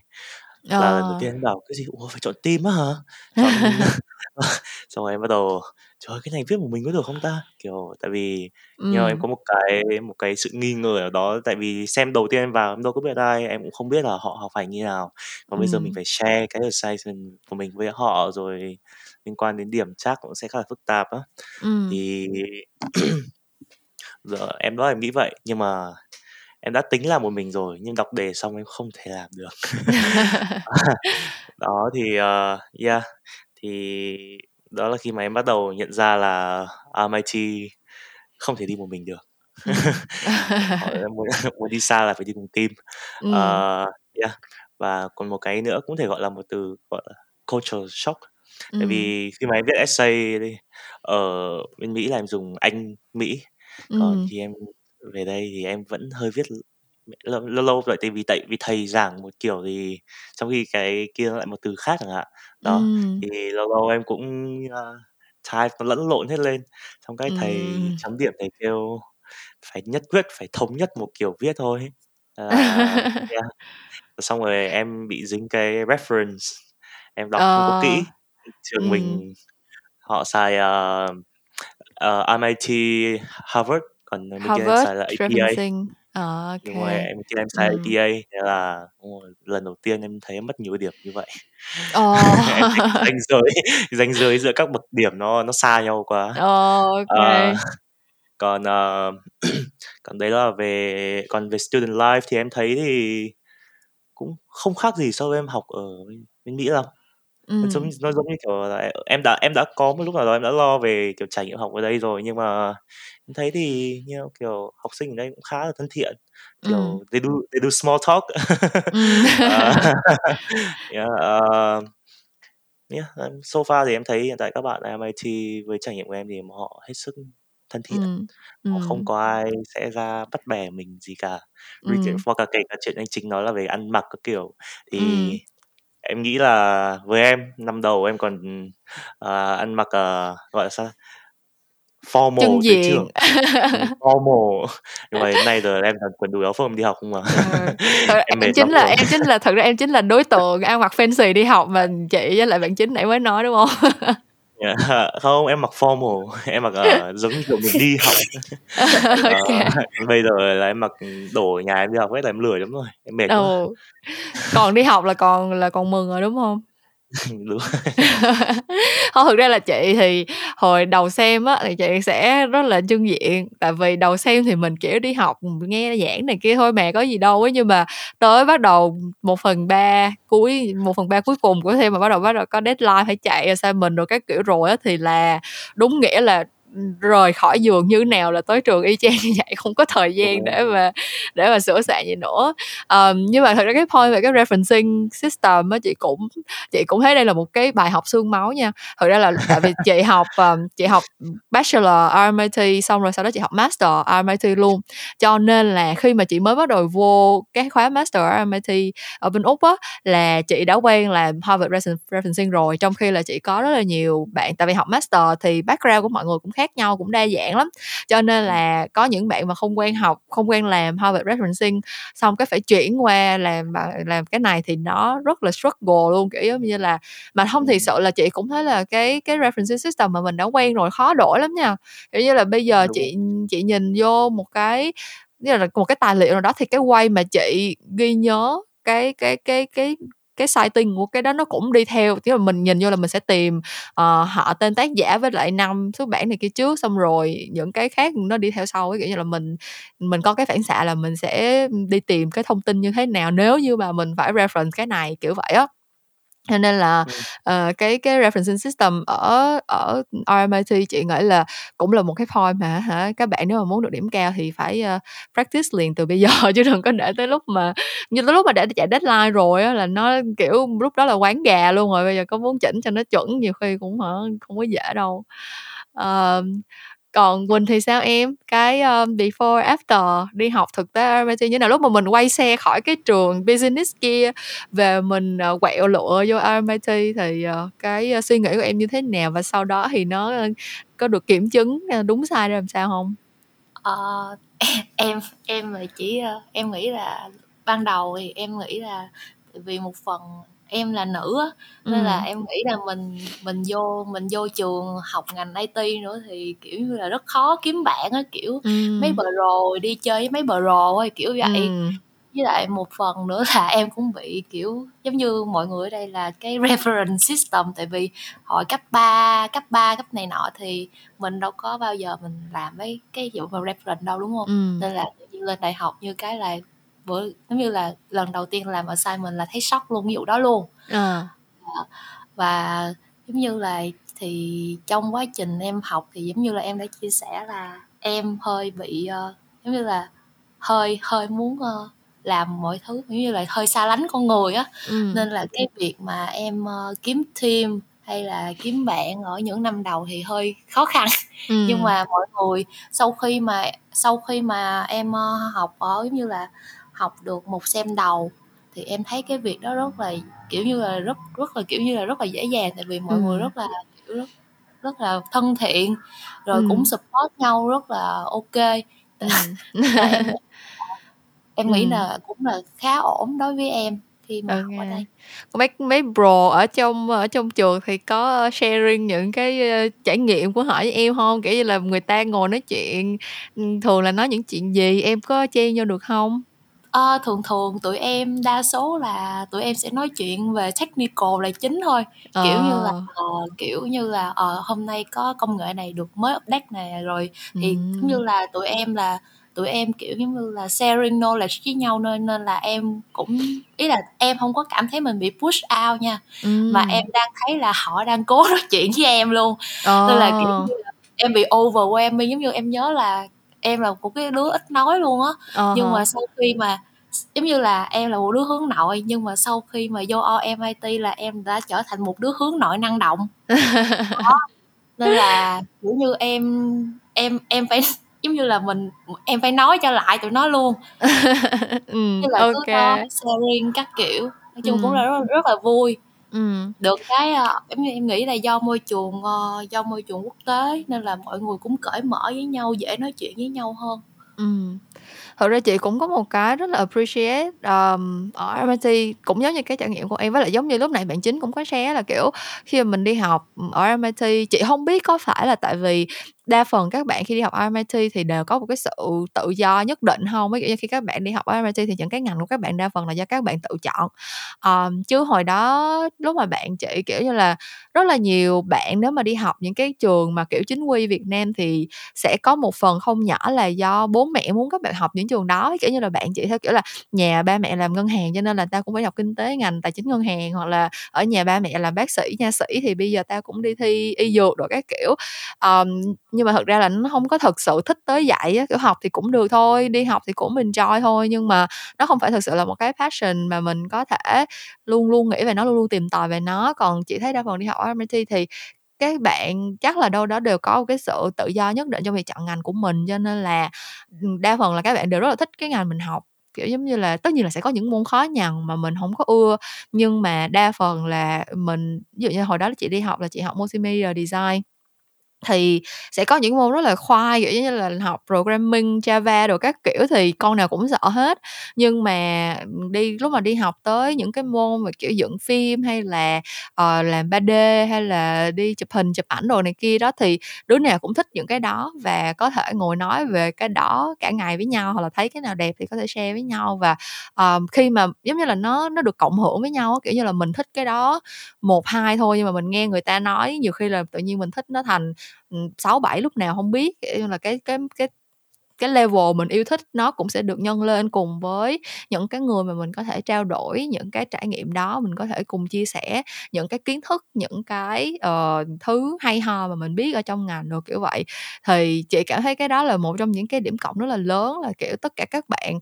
là lần đầu ờ. tiên em bảo cái gì? Ủa phải chọn team á hả? Chọn xong rồi em bắt đầu trời cái này viết một mình có được không ta? Kiểu tại vì nhưng mà em có một cái một cái sự nghi ngờ ở đó tại vì xem đầu tiên em vào em đâu có biết ai em cũng không biết là họ học hành như nào. Và bây giờ mình phải share cái assignment của mình với họ rồi liên quan đến điểm chắc cũng sẽ khá là phức tạp á. Ừ. thì giờ em đó em nghĩ vậy nhưng mà em đã tính làm một mình rồi nhưng đọc đề xong em không thể làm được đó thì uh, yeah thì đó là khi mà em bắt đầu nhận ra là MIT không thể đi một mình được muốn, muốn đi xa là phải đi cùng team ừ. uh, yeah. và còn một cái nữa cũng thể gọi là một từ gọi là cultural shock tại vì khi mà em viết essay đi ở bên Mỹ là em dùng Anh Mỹ còn ừ. khi em về đây thì em vẫn hơi viết lâu lâu, lâu vậy tại vì tại vì thầy giảng một kiểu thì trong khi cái kia lại một từ khác chẳng hạn đó ừ. thì lâu lâu em cũng uh, type nó lẫn lộn hết lên xong cái thầy ừ. chấm điểm thầy kêu phải nhất quyết phải thống nhất một kiểu viết thôi là yeah. xong rồi em bị dính cái reference em đọc không có kỹ ờ. trường ừ. mình họ xài uh, uh, MIT Harvard còn mình kia xài là APA Ờ, ô nhưng mà em kia em xài Ừm. APA thế là lần đầu tiên em thấy em mất nhiều điểm như vậy. Em thấy ranh giới ranh giới giữa các bậc điểm nó nó xa nhau quá. Ồ, ô ờ, còn ờ, còn đấy là về còn về student life thì em thấy thì cũng không khác gì so với em học ở bên, Mỹ lắm nó giống nó giống như kiểu là em đã em đã có một lúc nào đó em đã lo về kiểu trải nghiệm học ở đây rồi nhưng mà em thấy thì như know, kiểu học sinh ở đây cũng khá là thân thiện kiểu Ừm. they do they do small talk Ừm. Ờ, yeah, uh, yeah, so far thì em thấy hiện tại các bạn ở MIT với trải nghiệm của em thì họ hết sức thân thiện Ừm, họ không có ai sẽ ra bắt bẻ mình gì cả Ừm. hoặc là kể cả chuyện anh chính nói là về ăn mặc các kiểu thì Ừm. Em nghĩ là với em, năm đầu em còn, ờ, ăn mặc, ờ, gọi là sao Formal Chân diện. trường. Ừm, formal, nhưng mà đến nay giờ em toàn quần đùi áo phông đi học không à. Ờ, thật ra Em em chính là luôn. em chính là thật ra em chính là đối tượng ăn mặc fancy đi học mà chị với lại bạn chính nãy mới nói, đúng hông? Yeah, không, em mặc formal, em mặc, ờ, giống như mình đi học. Ờ, OK. bây giờ là em mặc, đồ nhà em đi học hết là em lười lắm rồi, em mệt. Ừ, còn đi học là còn là còn mừng rồi, đúng hông? Đúng. không thực ra là chị thì hồi đầu xem á thì chị sẽ rất là trưng diện, tại vì đầu xem thì mình, kiểu, đi học, nghe giảng này kia thôi mẹ có gì đâu ấy nhưng mà tới bắt đầu 1/3 cuối 1/3 cuối cùng của thêm mà bắt đầu bắt đầu có deadline phải chạy assignment rồi các kiểu rồi á thì là đúng nghĩa là rời khỏi giường như nào là tới trường y chang như vậy, không có thời gian để mà để mà sửa soạn gì nữa. Ờm, nhưng mà thật ra cái point về cái referencing system á, chị cũng chị cũng thấy đây là một cái bài học xương máu nha. Thực ra là tại vì chị học, ờm, chị học bachelor RMIT xong rồi sau đó chị học master RMIT luôn, cho nên là khi mà chị mới bắt đầu vô cái khóa master RMIT ở bên Úc á, là chị đã quen làm Harvard referencing rồi, trong khi là chị có rất là nhiều bạn tại vì học master thì background của mọi người cũng khác nhau, cũng đa dạng lắm, cho nên là có những bạn mà không quen học, không quen làm Harvard referencing xong cái phải chuyển qua làm làm cái này thì nó rất là struggle luôn, kiểu giống như là mà hông thiệt sự là chị cũng thấy là cái cái referencing system mà mình đã quen rồi khó đổi lắm nha. Kiểu như là bây giờ Đúng. chị chị nhìn vô một cái như là một cái tài liệu nào đó thì cái way mà chị ghi nhớ cái cái cái cái cái sighting của cái đó nó cũng đi theo. Tức là mình nhìn vô là mình sẽ tìm uh, họ tên tác giả với lại năm xuất bản này kia trước xong rồi những cái khác nó đi theo sau kiểu như là mình mình có cái phản xạ là mình sẽ đi tìm cái thông tin như thế nào nếu như mà mình phải reference cái này kiểu vậy á cho nên là uh, cái cái referencing system ở ở RMIT chị nghĩ là cũng là một cái point mà hả các bạn nếu mà muốn được điểm cao thì phải uh, practice liền từ bây giờ chứ đừng có để tới lúc mà như tới lúc mà để chạy deadline rồi á là nó kiểu lúc đó là quán gà luôn rồi bây giờ có muốn chỉnh cho nó chuẩn nhiều khi cũng hả không có dễ đâu. Uh, còn Quỳnh thì sao em? Cái um, before after đi học thực tế RMIT như nào? Lúc mà mình quay xe khỏi cái trường business kia về mình uh, quẹo lụa vô RMIT thì uh, cái uh, suy nghĩ của em như thế nào? Và sau đó thì nó uh, có được kiểm chứng đúng sai ra làm sao không? Uh, em em là chỉ uh, em nghĩ là ban đầu thì em nghĩ là vì một phần em là nữ á nên ừ. là em nghĩ là mình mình vô mình vô trường học ngành IT nữa thì kiểu như là rất khó kiếm bạn á kiểu ừ. mấy bờ rồ đi chơi với mấy bờ rồ ấy kiểu vậy ừ. với lại một phần nữa là em cũng bị kiểu giống như mọi người ở đây là cái reference system tại vì hồi cấp 3, cấp 3, cấp này nọ thì mình đâu có bao giờ mình làm mấy cái vụ mà reference đâu đúng không ừ. nên là lên đại học như cái là bữa giống như là lần đầu tiên làm assignment là thấy sốc luôn ví dụ đó luôn à. và giống như là thì trong quá trình em học thì giống như là em đã chia sẻ là em hơi bị uh, giống như là hơi hơi muốn uh, làm mọi thứ giống như là hơi xa lánh con người á ừ. nên là cái việc mà em uh, kiếm team hay là kiếm bạn ở những năm đầu thì hơi khó khăn ừ. nhưng mà mọi người sau khi mà sau khi mà em uh, học ở giống như là học được một xem đầu thì em thấy cái việc đó rất là kiểu như là rất rất là kiểu như là rất là dễ dàng tại vì mọi ừ. người rất là kiểu rất rất là thân thiện rồi ừ. cũng support nhau rất là ok ừ. em, em nghĩ ừ. là cũng là khá ổn đối với em khi mà okay. ở đây mấy mấy bro ở trong ở trong trường thì có sharing những cái uh, trải nghiệm của họ với em không kiểu như là người ta ngồi nói chuyện thường là nói những chuyện gì em có chen vô được không Ờ, thường thường tụi em đa số là tụi em sẽ nói chuyện về technical là chính thôi. Kiểu như là, Ờ. ờ, kiểu như là, ờ, hôm nay có công nghệ này được mới update nè, rồi thì giống như là tụi em là tụi em, kiểu, giống như là, sharing knowledge với nhau nên nên là em cũng ý là em không có cảm thấy mình bị push out nha, mà em đang thấy là họ đang cố nói chuyện với em luôn. Nên là, kiểu như là, em bị overwhelming, giống như em nhớ là em là một cái đứa ít nói luôn á uh-huh. nhưng mà sau khi mà giống như là em là một đứa hướng nội nhưng mà sau khi mà vô OMIT là em đã trở thành một đứa hướng nội năng động đó. nên là kiểu như em em em phải giống như là mình em phải nói cho lại tụi nó luôn ừ, như là okay. cứ sharing các kiểu nói chung ừ. cũng là rất, rất là vui Ừm. Được cái, ờ, giống như em nghĩ là do môi trường, ờ, do môi trường quốc tế nên là mọi người cũng cởi mở với nhau, dễ nói chuyện với nhau hơn. Ừm. Thật ra chị cũng có một cái rất là appreciate, ờm, ở MIT cũng giống như cái trải nghiệm của em, với lại giống như lúc nãy bạn Chính cũng có share là, kiểu, khi mà mình đi học, ở MIT, chị không biết có phải là tại vì đa phần các bạn khi đi học RMIT thì đều có một cái sự tự do nhất định không? Ví dụ như khi các bạn đi học RMIT thì những cái ngành của các bạn đa phần là do các bạn tự chọn. Um, chứ hồi đó lúc mà bạn chị kiểu như là rất là nhiều bạn nếu mà đi học những cái trường mà kiểu chính quy Việt Nam thì sẽ có một phần không nhỏ là do bố mẹ muốn các bạn học những trường đó. Kiểu như là bạn chị theo kiểu là nhà ba mẹ làm ngân hàng cho nên là ta cũng phải học kinh tế ngành tài chính ngân hàng hoặc là ở nhà ba mẹ làm bác sĩ nha sĩ thì bây giờ ta cũng đi thi y dược rồi các kiểu. Um, nhưng mà thật ra là nó không có thật sự thích tới dạy á, kiểu, học thì cũng được thôi, đi học thì cũng mình enjoy thôi, nhưng mà nó không phải thực sự là một cái passion mà mình có thể luôn luôn nghĩ về nó, luôn luôn tìm tòi về nó. Còn chị thấy đa phần đi học RMIT thì các bạn chắc là đâu đó đều có một cái sự tự do nhất định trong việc chọn ngành của mình, cho nên là đa phần là các bạn đều rất là thích cái ngành mình học. Kiểu giống như là, tất nhiên là sẽ có những môn khó nhằn mà mình không có ưa, nhưng mà đa phần là mình, ví dụ như hồi đó chị đi học là chị học multimedia design thì sẽ có những môn rất là khoai kiểu như là học programming java đồ các kiểu thì con nào cũng sợ hết. Nhưng mà đi lúc mà đi học tới những cái môn mà kiểu dựng phim hay là uh, làm 3D hay là đi chụp hình chụp ảnh đồ này kia đó thì đứa nào cũng thích những cái đó và có thể ngồi nói về cái đó cả ngày với nhau hoặc là thấy cái nào đẹp thì có thể share với nhau. Và uh, khi mà giống như là nó nó được cộng hưởng với nhau kiểu như là mình thích cái đó một hai thôi nhưng mà mình nghe người ta nói nhiều khi là tự nhiên mình thích nó thành sáu bảy lúc nào không biết như là cái cái cái cái level mình yêu thích nó cũng sẽ được nhân lên cùng với những cái người mà mình có thể trao đổi những cái trải nghiệm đó mình có thể cùng chia sẻ những cái kiến thức những cái uh, thứ hay ho mà mình biết ở trong ngành rồi kiểu vậy. Thì chị cảm thấy cái đó là một trong những cái điểm cộng rất là lớn là kiểu tất cả các bạn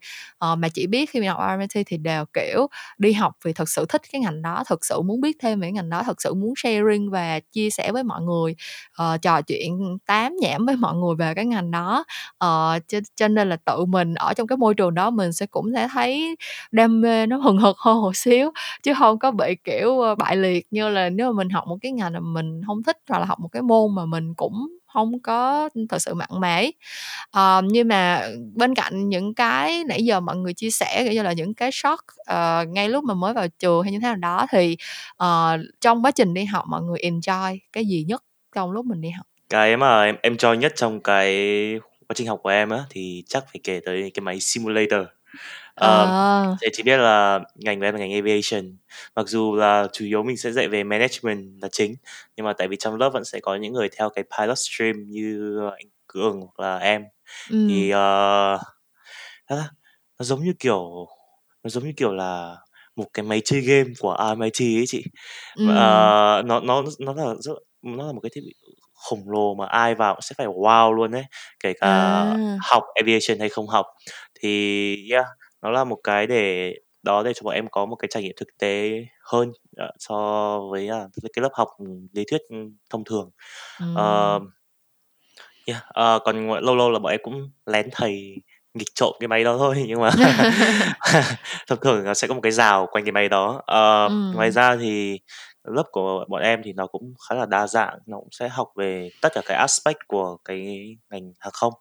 uh, mà chị biết khi mình học RMIT thì đều kiểu đi học vì thật sự thích cái ngành đó thật sự muốn biết thêm về cái ngành đó thật sự muốn sharing và chia sẻ với mọi người uh, trò chuyện tám nhảm với mọi người về cái ngành đó. Uh, cho, cho nên là tự mình ở trong cái môi trường đó mình sẽ cũng sẽ thấy đam mê nó hừng hực hơn một xíu chứ không có bị kiểu ờ, bại liệt như là nếu mà mình học một cái ngành mà mình không thích hoặc là học một cái môn mà mình cũng không có thật sự mặn mà uh, nhưng mà bên cạnh những cái nãy giờ mọi người chia sẻ kiểu như là những cái shock uh, ngay lúc mà mới vào trường hay như thế nào đó thì uh, trong quá trình đi học mọi người enjoy cái gì nhất trong lúc mình đi học? Cái mà em em cho nhất trong cái quá trình học của em á thì chắc phải kể tới cái máy simulator Um, à. Thì chỉ biết là ngành của em là ngành aviation mặc dù là chủ yếu mình sẽ dạy về management là chính nhưng mà tại vì trong lớp vẫn sẽ có những người theo cái pilot stream như anh cường hoặc là em ừ. thì uh, nó, nó giống như kiểu nó giống như kiểu là một cái máy chơi game của RMIT ấy chị ừ. uh, nó nó nó là rất nó là một cái thiết bị khổng lồ mà ai vào cũng sẽ phải wow luôn đấy kể cả à. học aviation hay không học thì yeah nó là một cái để đó để cho bọn em có một cái trải nghiệm thực tế hơn uh, so với uh, cái lớp học lý thuyết thông thường ừ. uh, yeah. uh, còn lâu lâu là bọn em cũng lén thầy nghịch trộm cái máy đó thôi nhưng mà thông thường nó sẽ có một cái rào quanh cái máy đó uh, ừ. ngoài ra thì lớp của bọn em thì nó cũng khá là đa dạng nó cũng sẽ học về tất cả cái aspect của cái ngành hàng không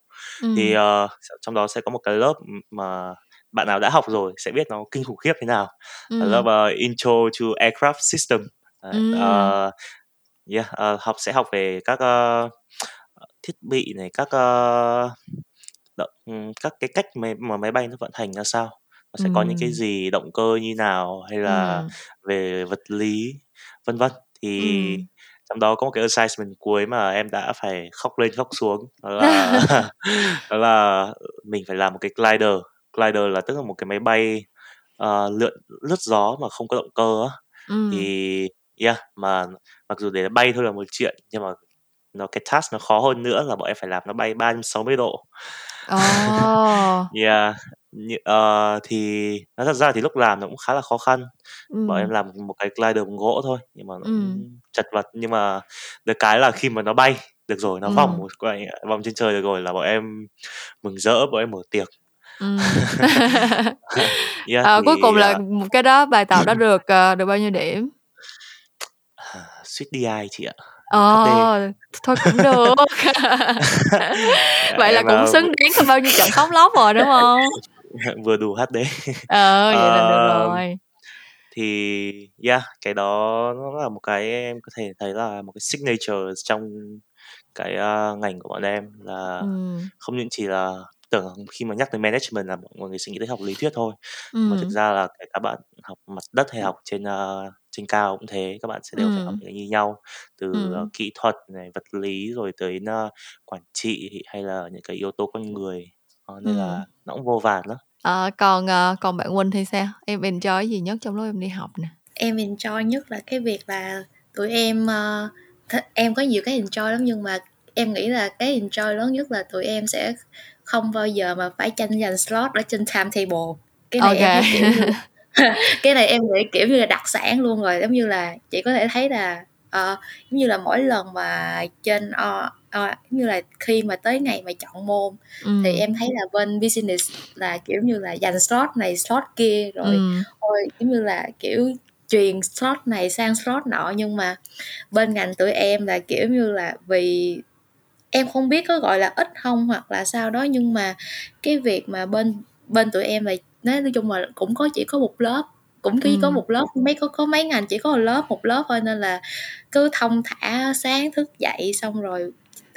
ừ. thì uh, trong đó sẽ có một cái lớp mà bạn nào đã học rồi sẽ biết nó kinh khủng khiếp thế nào ừ. lớp uh, intro to aircraft system ừ. uh, yeah, uh, học sẽ học về các uh, thiết bị này các uh, động, các cái cách mà, mà máy bay nó vận hành ra sao nó sẽ ừ. có những cái gì động cơ như nào hay là ừ. về vật lý vân vân thì ừ. trong đó có một cái assignment cuối mà em đã phải khóc lên khóc xuống đó là đó là mình phải làm một cái glider glider là tức là một cái máy bay uh, lượn lướt gió mà không có động cơ á ừ. thì yeah mà mặc dù để bay thôi là một chuyện nhưng mà nó cái task nó khó hơn nữa là bọn em phải làm nó bay 360 độ oh. yeah uh, thì nó thật ra thì lúc làm nó cũng khá là khó khăn. Bọn em làm một cái glider bằng gỗ thôi nhưng mà nó ừ. chật vật nhưng mà được cái là khi mà nó bay được rồi nó vòng một vòng trên trời được rồi là bọn em mừng rỡ bọn em mở tiệc. Yeah, à, thì, cuối cùng là một cái đó bài tập đó được uh, được bao nhiêu điểm? Suýt đi ai chị ạ? Ờ, thôi cũng được. Vậy là cũng xứng đáng có bao nhiêu trận khóc lóc rồi đúng không? Vừa đủ HD. Ờ, vậy là được rồi. Thì yeah, cái đó nó là một cái em có thể thấy là một cái signature trong cái uh, ngành của bọn em là ừ. không những chỉ là tưởng khi mà nhắc tới management là mọi người sẽ nghĩ tới học lý thuyết thôi ừ. mà thực ra là các bạn học mặt đất hay học trên uh, trên cao cũng thế các bạn sẽ đều ừ. phải học những như nhau từ ừ. uh, kỹ thuật này vật lý rồi tới uh, quản trị hay là những cái yếu tố con người uh, nên ừ. là nó cũng vô vàn lắm à, còn uh, còn bạn Quỳnh thì sao em enjoy gì nhất trong lúc em đi học nè em enjoy nhất là cái việc là tụi em uh, th- em có nhiều cái enjoy lắm nhưng mà em nghĩ là cái enjoy lớn nhất là tụi em sẽ không bao giờ mà phải tranh giành slot ở trên timetable cái này okay. em kiểu như, cái này em nghĩ kiểu như là đặc sản luôn rồi giống như là chị có thể thấy là uh, giống như là mỗi lần mà trên uh, giống như là khi mà tới ngày mà chọn môn ừ. thì em thấy là bên business là kiểu như là dành slot này slot kia rồi ừ. ôi giống như là kiểu truyền slot này sang slot nọ nhưng mà bên ngành tụi em là kiểu như là vì em không biết có gọi là ít không hoặc là sao đó nhưng mà cái việc mà bên bên tụi em là nói chung là cũng có chỉ có một lớp cũng chỉ ừ. có một lớp mấy có có mấy ngành chỉ có một lớp một lớp thôi nên là cứ thông thả sáng thức dậy xong rồi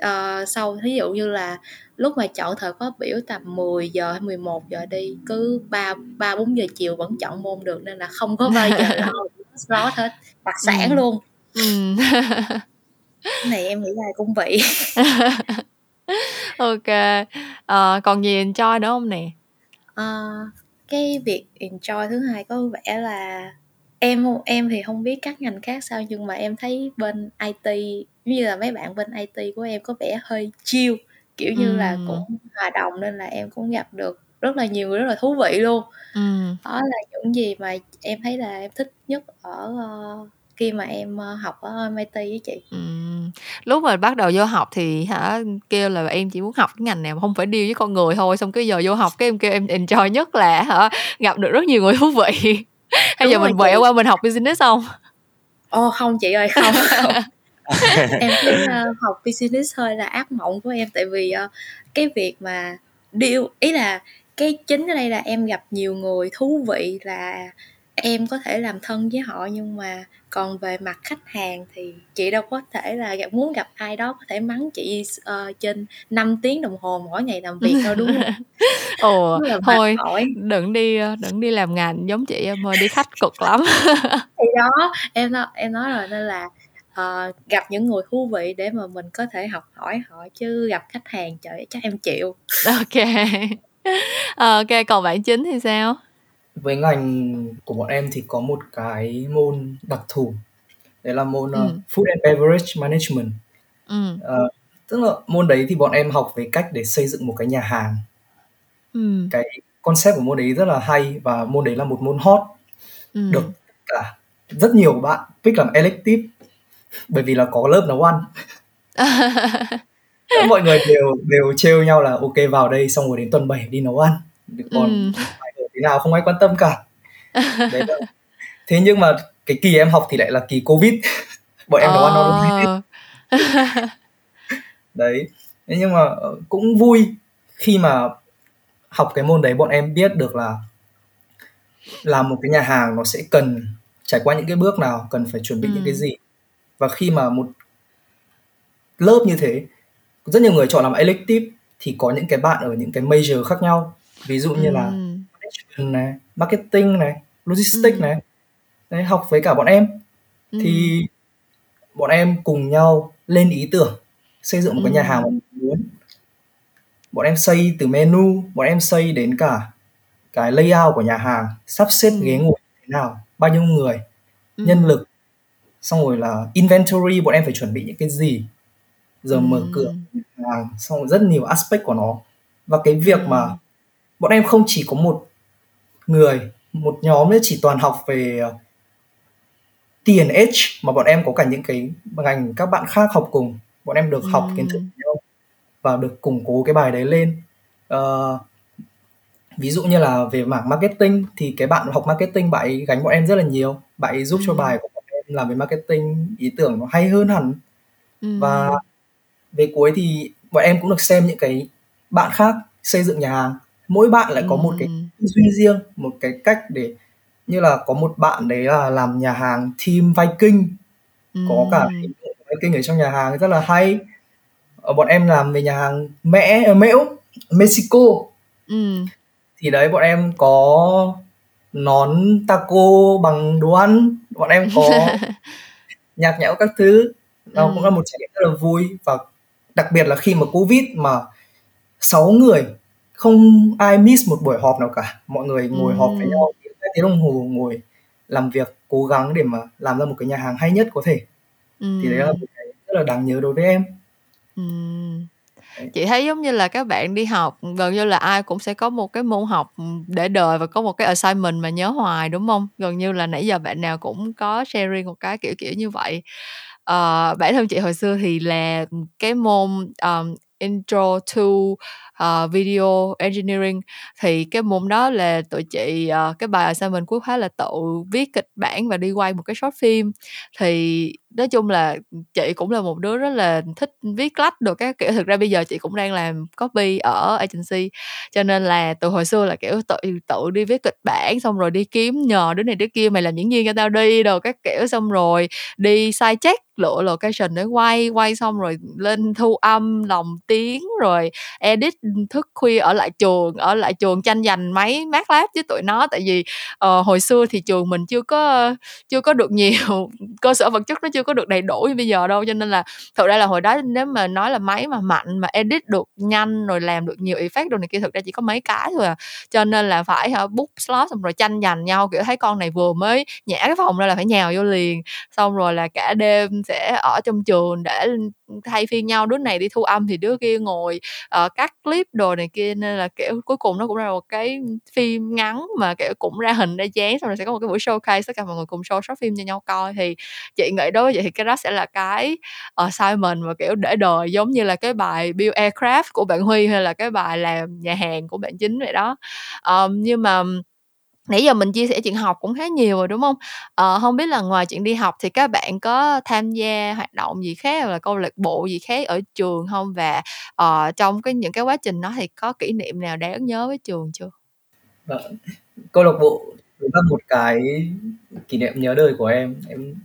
uh, sau ví dụ như là lúc mà chọn thời khóa biểu tầm 10 giờ hay 11 giờ đi cứ ba ba bốn giờ chiều vẫn chọn môn được nên là không có bao giờ lo slot hết đặc sản ừ. luôn ừ. này em nghĩ là cũng vị ok à, còn gì enjoy nữa không nè à, cái việc enjoy thứ hai có vẻ là em em thì không biết các ngành khác sao nhưng mà em thấy bên IT như là mấy bạn bên IT của em có vẻ hơi chill kiểu như ừ. là cũng hòa đồng nên là em cũng gặp được rất là nhiều người rất là thú vị luôn ừ. đó là những gì mà em thấy là em thích nhất ở uh, khi mà em uh, học ở MIT với chị ừ. lúc mà bắt đầu vô học thì hả kêu là em chỉ muốn học cái ngành nào mà không phải đi với con người thôi xong cái giờ vô học cái em kêu em enjoy nhất là hả gặp được rất nhiều người thú vị hay giờ mình quẹo qua mình học business không Ồ oh, không chị ơi không, không. em thấy uh, học business hơi là ác mộng của em tại vì uh, cái việc mà điều ý là cái chính ở đây là em gặp nhiều người thú vị là em có thể làm thân với họ nhưng mà còn về mặt khách hàng thì chị đâu có thể là gặp muốn gặp ai đó có thể mắng chị uh, trên 5 tiếng đồng hồ mỗi ngày làm việc đâu đúng không? Ồ thôi đừng đi đừng đi làm ngành giống chị em ơi đi khách cực lắm. thì đó em nói em nói rồi nên là uh, gặp những người thú vị để mà mình có thể học hỏi họ chứ gặp khách hàng trời chắc em chịu. Ok. ok còn bạn chính thì sao? với ngành của bọn em thì có một cái môn đặc thù đấy là môn ừ. uh, food and beverage management ừ. uh, tức là môn đấy thì bọn em học về cách để xây dựng một cái nhà hàng ừ. cái concept của môn đấy rất là hay và môn đấy là một môn hot ừ. được cả rất nhiều bạn pick làm elective bởi vì là có lớp nấu ăn. Mọi người đều đều trêu nhau là ok vào đây xong rồi đến tuần 7 đi nấu ăn. Còn ừ. thế nào không ai quan tâm cả. Đấy là... thế nhưng mà cái kỳ em học thì lại là kỳ covid. Bọn em nấu ăn online đấy. Thế nhưng mà ờ, cũng vui khi mà học cái môn đấy bọn em biết được là làm một cái nhà hàng nó sẽ cần trải qua những cái bước nào cần phải chuẩn bị ừ. những cái gì và khi mà một lớp như thế rất nhiều người chọn làm elective thì có những cái bạn ở những cái major khác nhau ví dụ như ừ. là này marketing này logistics ừ. này đấy học với cả bọn em ừ. thì bọn em cùng nhau lên ý tưởng xây dựng một cái nhà hàng mà mình muốn bọn em xây từ menu bọn em xây đến cả cái layout của nhà hàng sắp xếp ừ. ghế ngồi thế nào bao nhiêu người ừ. nhân lực xong rồi là inventory bọn em phải chuẩn bị những cái gì giờ ừ. mở cửa hàng xong rồi rất nhiều aspect của nó và cái việc ừ. mà bọn em không chỉ có một người một nhóm ấy chỉ toàn học về ờ, T&H mà bọn em có cả những cái ngành các bạn khác học cùng bọn em được học kiến thức nhau và được củng cố cái bài đấy lên uh, ví dụ như là về mảng marketing thì cái bạn học marketing bạn ấy gánh bọn em rất là nhiều bạn ấy giúp ừ. cho bài của làm về marketing ý tưởng nó hay hơn hẳn. Ừ. và về cuối thì bọn em cũng được xem những cái bạn khác xây dựng nhà hàng. Mỗi bạn lại có một cái duy riêng một cái cách để như là có một bạn đấy là làm nhà hàng team Viking. Có cả Viking ở trong nhà hàng rất là hay. Ở bọn em làm về nhà hàng mẽ mễu Mexico. Ừ. thì đấy bọn em có nón taco bằng đồ ăn bọn em có nhạc nhẽo các thứ nó ừ. cũng là một trải nghiệm rất là vui và đặc biệt là khi mà covid mà sáu người không ai miss một buổi họp nào cả mọi người ngồi ừ. họp với nhau hai tiếng đồng hồ ngồi làm việc cố gắng để mà làm ra một cái nhà hàng hay nhất có thể ừ. thì đấy là một cái rất là đáng nhớ đối với em ừ chị thấy giống như là các bạn đi học gần như là ai cũng sẽ có một cái môn học để đời và có một cái assignment mà nhớ hoài đúng không? Gần như là nãy giờ bạn nào cũng có sharing một cái kiểu kiểu như vậy. Uh, bản thân chị hồi xưa thì là cái môn um, intro to uh, video engineering thì cái môn đó là tụi chị uh, cái bài assignment cuối khóa là tự viết kịch bản và đi quay một cái short phim thì nói chung là chị cũng là một đứa rất là thích viết lách được các kiểu. Thực ra bây giờ chị cũng đang làm copy ở agency cho nên là từ hồi xưa là kiểu tự tự đi viết kịch bản xong rồi đi kiếm nhờ đứa này đứa kia mày làm diễn viên cho tao đi đồ các kiểu. Xong rồi đi sai check lựa location để quay quay xong rồi lên thu âm lòng tiếng rồi edit thức khuya ở lại trường ở lại trường tranh giành máy mát lát với tụi nó. Tại vì uh, hồi xưa thì trường mình chưa có chưa có được nhiều cơ sở vật chất nó chưa có được đầy đủ như bây giờ đâu. Cho nên là thực ra là hồi đó nếu mà nói là máy mà mạnh mà edit được nhanh rồi làm được nhiều effect đồ này kia thực ra chỉ có mấy cái thôi à. Cho nên là phải uh, book slot xong rồi tranh giành nhau kiểu thấy con này vừa mới nhả cái phòng ra là phải nhào vô liền. Xong rồi là cả đêm sẽ ở trong trường để thay phiên nhau đứa này đi thu âm thì đứa kia ngồi uh, cắt clip đồ này kia nên là kiểu cuối cùng nó cũng ra một cái phim ngắn mà kiểu cũng ra hình ra dáng xong rồi sẽ có một cái buổi showcase tất cả mọi người cùng show short phim cho nhau coi. Thì chị nghĩ đối với vậy thì cái đó sẽ là cái ờ, assignment mà kiểu để đời giống như là cái bài build aircraft của bạn Huy hay là cái bài làm nhà hàng của bạn chính vậy đó. Um, nhưng mà nãy giờ mình chia sẻ chuyện học cũng khá nhiều rồi đúng không? Ờ, không biết là ngoài chuyện đi học thì các bạn có tham gia hoạt động gì khác hoặc là câu lạc bộ gì khác ở trường không và uh, trong cái những cái quá trình đó thì có kỷ niệm nào đáng nhớ với trường chưa? Vâng. Câu lạc bộ là một cái kỷ niệm nhớ đời của em. Em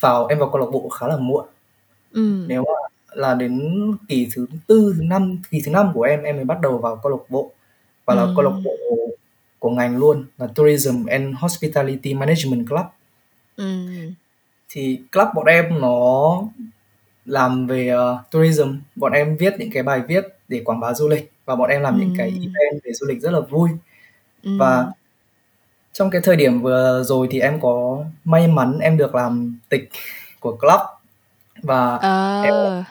vào em vào câu lạc bộ khá là muộn. Ừ. nếu mà là đến kỳ thứ tư thứ năm kỳ thứ năm của em em mới bắt đầu vào câu lạc bộ. Và là ừ. câu lạc bộ của ngành luôn là Tourism and Hospitality Management Club. Ừ. Thì club bọn em nó làm về uh, tourism, bọn em viết những cái bài viết để quảng bá du lịch và bọn em làm ừ. những cái event về du lịch rất là vui. Ừ. Và trong cái thời điểm vừa rồi thì em có may mắn em được làm tịch của club và à. em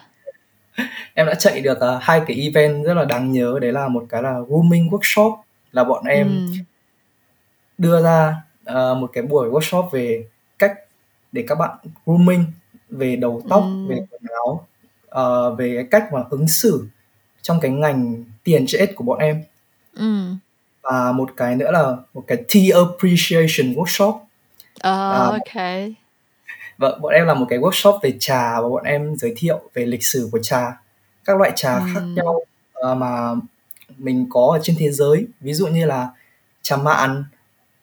em đã chạy được uh, hai cái event rất là đáng nhớ đấy là một cái là grooming workshop là bọn em ừ. đưa ra uh, một cái buổi workshop về cách để các bạn grooming về đầu tóc ừ. về quần áo uh, về cái cách mà ứng xử trong cái ngành tiền chết của bọn em ừ. và một cái nữa là một cái tea appreciation workshop uh, uh, ok vâng bọn em làm một cái workshop về trà và bọn em giới thiệu về lịch sử của trà các loại trà ừ. khác nhau uh, mà mình có ở trên thế giới ví dụ như là trà mạn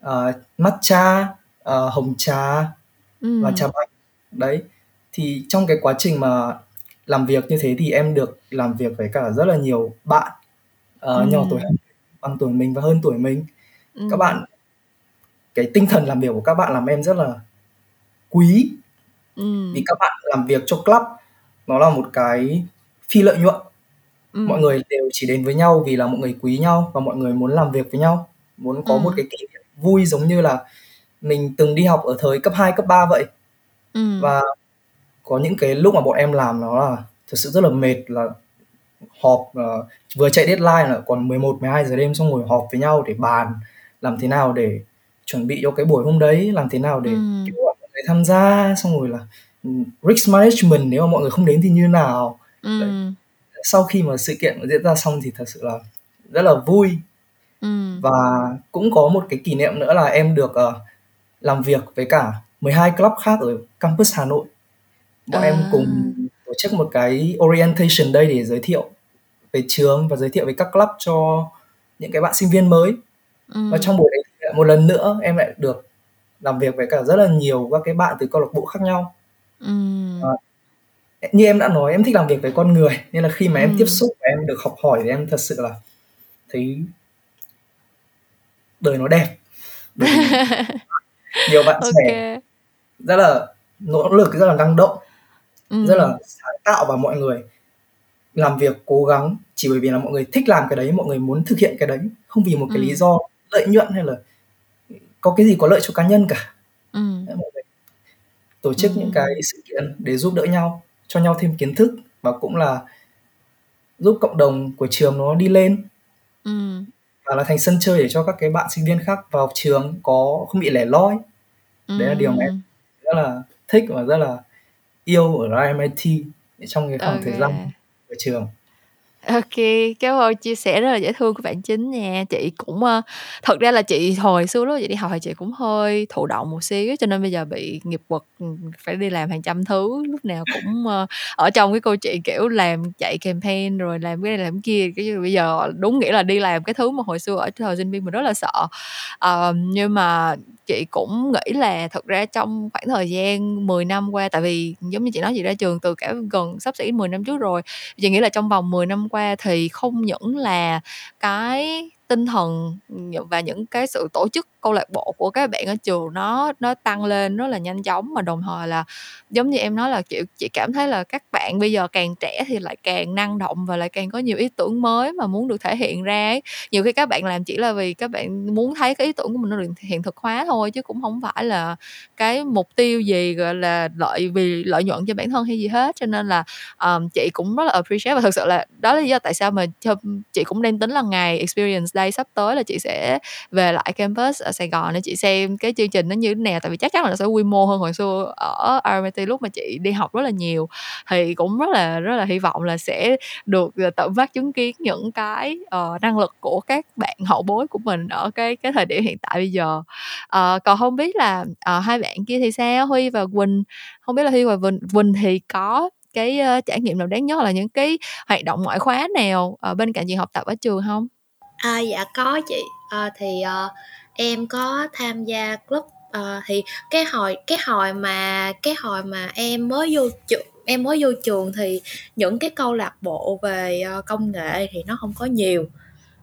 uh, matcha uh, hồng trà ừ. và trà bạch đấy thì trong cái quá trình mà làm việc như thế thì em được làm việc với cả rất là nhiều bạn uh, ừ. nhỏ tuổi bằng tuổi mình và hơn tuổi mình ừ. các bạn cái tinh thần làm việc của các bạn làm em rất là quý ừ. vì các bạn làm việc cho club nó là một cái phi lợi nhuận ừ. mọi người đều chỉ đến với nhau vì là mọi người quý nhau và mọi người muốn làm việc với nhau muốn có ừ. một cái kỷ niệm vui giống như là mình từng đi học ở thời cấp 2, cấp 3 vậy ừ. và có những cái lúc mà bọn em làm nó là thực sự rất là mệt là họp uh, vừa chạy deadline là còn 11 12 giờ đêm xong ngồi họp với nhau để bàn làm thế nào để chuẩn bị cho cái buổi hôm đấy làm thế nào để ừ. mọi người tham gia xong rồi là ừ, risk management nếu mà mọi người không đến thì như nào ừ. Đấy sau khi mà sự kiện diễn ra xong thì thật sự là rất là vui ừ. và cũng có một cái kỷ niệm nữa là em được uh, làm việc với cả 12 club khác ở campus Hà Nội bọn à. em cùng tổ chức một cái orientation day để giới thiệu về trường và giới thiệu về các club cho những cái bạn sinh viên mới ừ. và trong buổi đấy một lần nữa em lại được làm việc với cả rất là nhiều các cái bạn từ câu lạc bộ khác nhau ừ. à, như em đã nói em thích làm việc với con người nên là khi mà em tiếp xúc và em được học hỏi thì em thật sự là thấy đời nó đẹp nhiều bạn trẻ rất là nỗ lực rất là năng động ừ. rất là sáng tạo và mọi người làm việc cố gắng chỉ bởi vì là mọi người thích làm cái đấy mọi người muốn thực hiện cái đấy không vì một cái ừ. lý do lợi nhuận hay là có cái gì có lợi cho cá nhân cả ừ. mọi người tổ chức ừ. những cái sự kiện để giúp đỡ nhau cho nhau thêm kiến thức và cũng là giúp cộng đồng của trường nó đi lên ừ. và là thành sân chơi để cho các cái bạn sinh viên khác vào trường có không bị lẻ loi ừ. đấy là điều mà em rất là thích và rất là yêu ở RMIT trong cái khoảng okay. thời gian của trường OK, cảm ơn chia sẻ rất là dễ thương của bạn Chính nha. Chị cũng, ơ thật ra là chị hồi xưa lúc chị đi học thì chị cũng hơi thụ động một xíu, cho nên bây giờ bị nghiệp quật, ừm, phải đi làm hàng trăm thứ, lúc nào cũng, ơ, ở trong cái câu chuyện, kiểu, làm chạy campaign rồi làm cái này làm cái kia, kiểu như, bây giờ đúng nghĩa là đi làm cái thứ mà hồi xưa ở thời sinh viên mình rất là sợ. Ờ, nhưng mà chị cũng nghĩ là thật ra trong khoảng thời gian 10 năm qua tại vì giống như chị nói chị ra trường từ cả gần sắp xỉ 10 năm trước rồi, chị nghĩ là trong vòng 10 năm qua thì không những là cái tinh thần và những cái sự tổ chức câu lạc bộ của các bạn ở trường nó nó tăng lên rất là nhanh chóng mà đồng thời là giống như em nói là kiểu chị cảm thấy là các bạn bây giờ càng trẻ thì lại càng năng động và lại càng có nhiều ý tưởng mới mà muốn được thể hiện ra ấy. nhiều khi các bạn làm chỉ là vì các bạn muốn thấy cái ý tưởng của mình nó được hiện thực hóa thôi chứ cũng không phải là cái mục tiêu gì gọi là lợi vì lợi nhuận cho bản thân hay gì hết cho nên là um, chị cũng rất là appreciate và thực sự là đó là lý do tại sao mà chị cũng đang tính là ngày experience day sắp tới là chị sẽ về lại campus ở Sài Gòn để chị xem cái chương trình nó như thế nào. Tại vì chắc chắn là nó sẽ quy mô hơn hồi xưa ở RMIT lúc mà chị đi học rất là nhiều. Thì cũng rất là rất là hy vọng là sẽ được ờ, tận mắt chứng kiến những cái uh, năng lực của các bạn hậu bối của mình ở cái cái thời điểm hiện tại bây giờ. Uh, còn không biết là uh, hai bạn kia thì sao? Huy và Quỳnh không biết là Huy và Quỳnh, Quỳnh thì có cái uh, trải nghiệm nào đáng nhớ là những cái hoạt động ngoại khóa nào uh, bên cạnh việc học tập ở trường không? À, dạ có chị. À, thì uh, em có tham gia club uh, thì cái hồi cái hồi mà cái hồi mà em mới vô trường em mới vô trường thì những cái câu lạc bộ về uh, công nghệ thì nó không có nhiều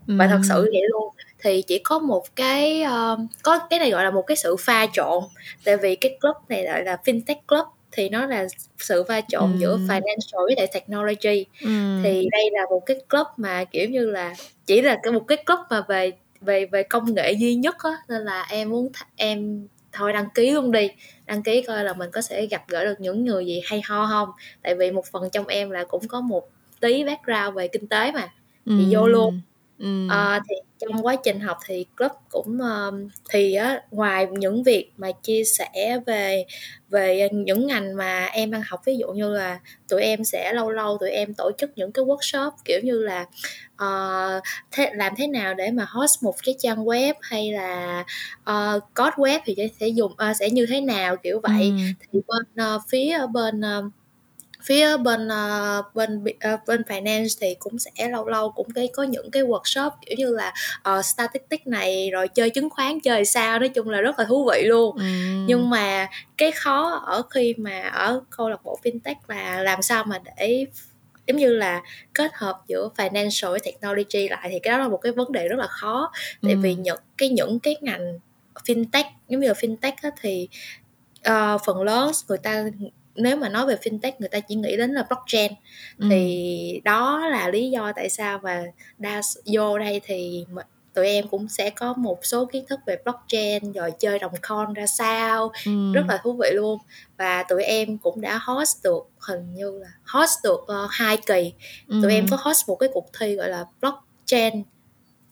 và thật sự vậy luôn thì chỉ có một cái uh, có cái này gọi là một cái sự pha trộn tại vì cái club này gọi là fintech club thì nó là sự pha trộn ừ. giữa financial với lại technology ừ. thì đây là một cái club mà kiểu như là chỉ là cái một cái club mà về về về công nghệ duy nhất á nên là em muốn th- em thôi đăng ký luôn đi. Đăng ký coi là mình có sẽ gặp gỡ được những người gì hay ho không. Tại vì một phần trong em là cũng có một tí background về kinh tế mà thì ừ. vô luôn ừ. à, thì trong quá trình học thì club cũng uh, thì á ngoài những việc mà chia sẻ về về những ngành mà em đang học ví dụ như là tụi em sẽ lâu lâu tụi em tổ chức những cái workshop kiểu như là uh, thế, làm thế nào để mà host một cái trang web hay là uh, code web thì sẽ dùng uh, sẽ như thế nào kiểu vậy ừ. thì bên uh, phía bên uh, phía bên uh, bên uh, bên finance thì cũng sẽ lâu lâu cũng cái có những cái workshop kiểu như là uh, statistics này rồi chơi chứng khoán chơi sao nói chung là rất là thú vị luôn ừ. nhưng mà cái khó ở khi mà ở câu lạc bộ fintech là làm sao mà để giống như là kết hợp giữa financial với technology lại thì cái đó là một cái vấn đề rất là khó tại ừ. vì những cái những cái ngành fintech giống như là fintech á, thì uh, phần lớn người ta nếu mà nói về fintech người ta chỉ nghĩ đến là blockchain ừ. thì đó là lý do tại sao mà đa vô đây thì tụi em cũng sẽ có một số kiến thức về blockchain rồi chơi đồng coin ra sao ừ. rất là thú vị luôn và tụi em cũng đã host được hình như là host được uh, hai kỳ ừ. tụi em có host một cái cuộc thi gọi là blockchain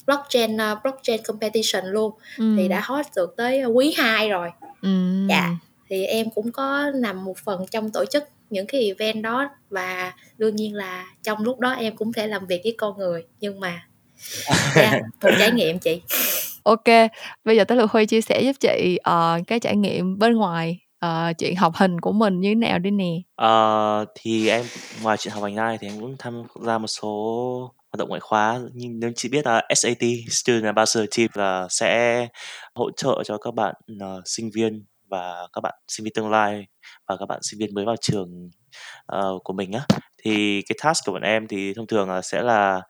blockchain uh, blockchain competition luôn ừ. thì đã host được tới quý 2 rồi ừ. dạ thì em cũng có nằm một phần trong tổ chức những cái event đó và đương nhiên là trong lúc đó em cũng thể làm việc với con người. Nhưng mà yeah, một trải nghiệm chị. Ok bây giờ tới lượt huy chia sẻ giúp chị uh, cái trải nghiệm bên ngoài uh, chuyện học hình của mình như thế nào đi nè. Uh, thì em ngoài chuyện học hành ra thì em cũng tham gia một số hoạt động ngoại khóa. Nhưng nếu chị biết là SAT Student Ambassador Team là sẽ hỗ trợ cho các bạn uh, sinh viên và các bạn sinh viên tương lai và các bạn sinh viên mới vào trường uh, của mình á. Thì cái task của bọn em thì thông thường là sẽ là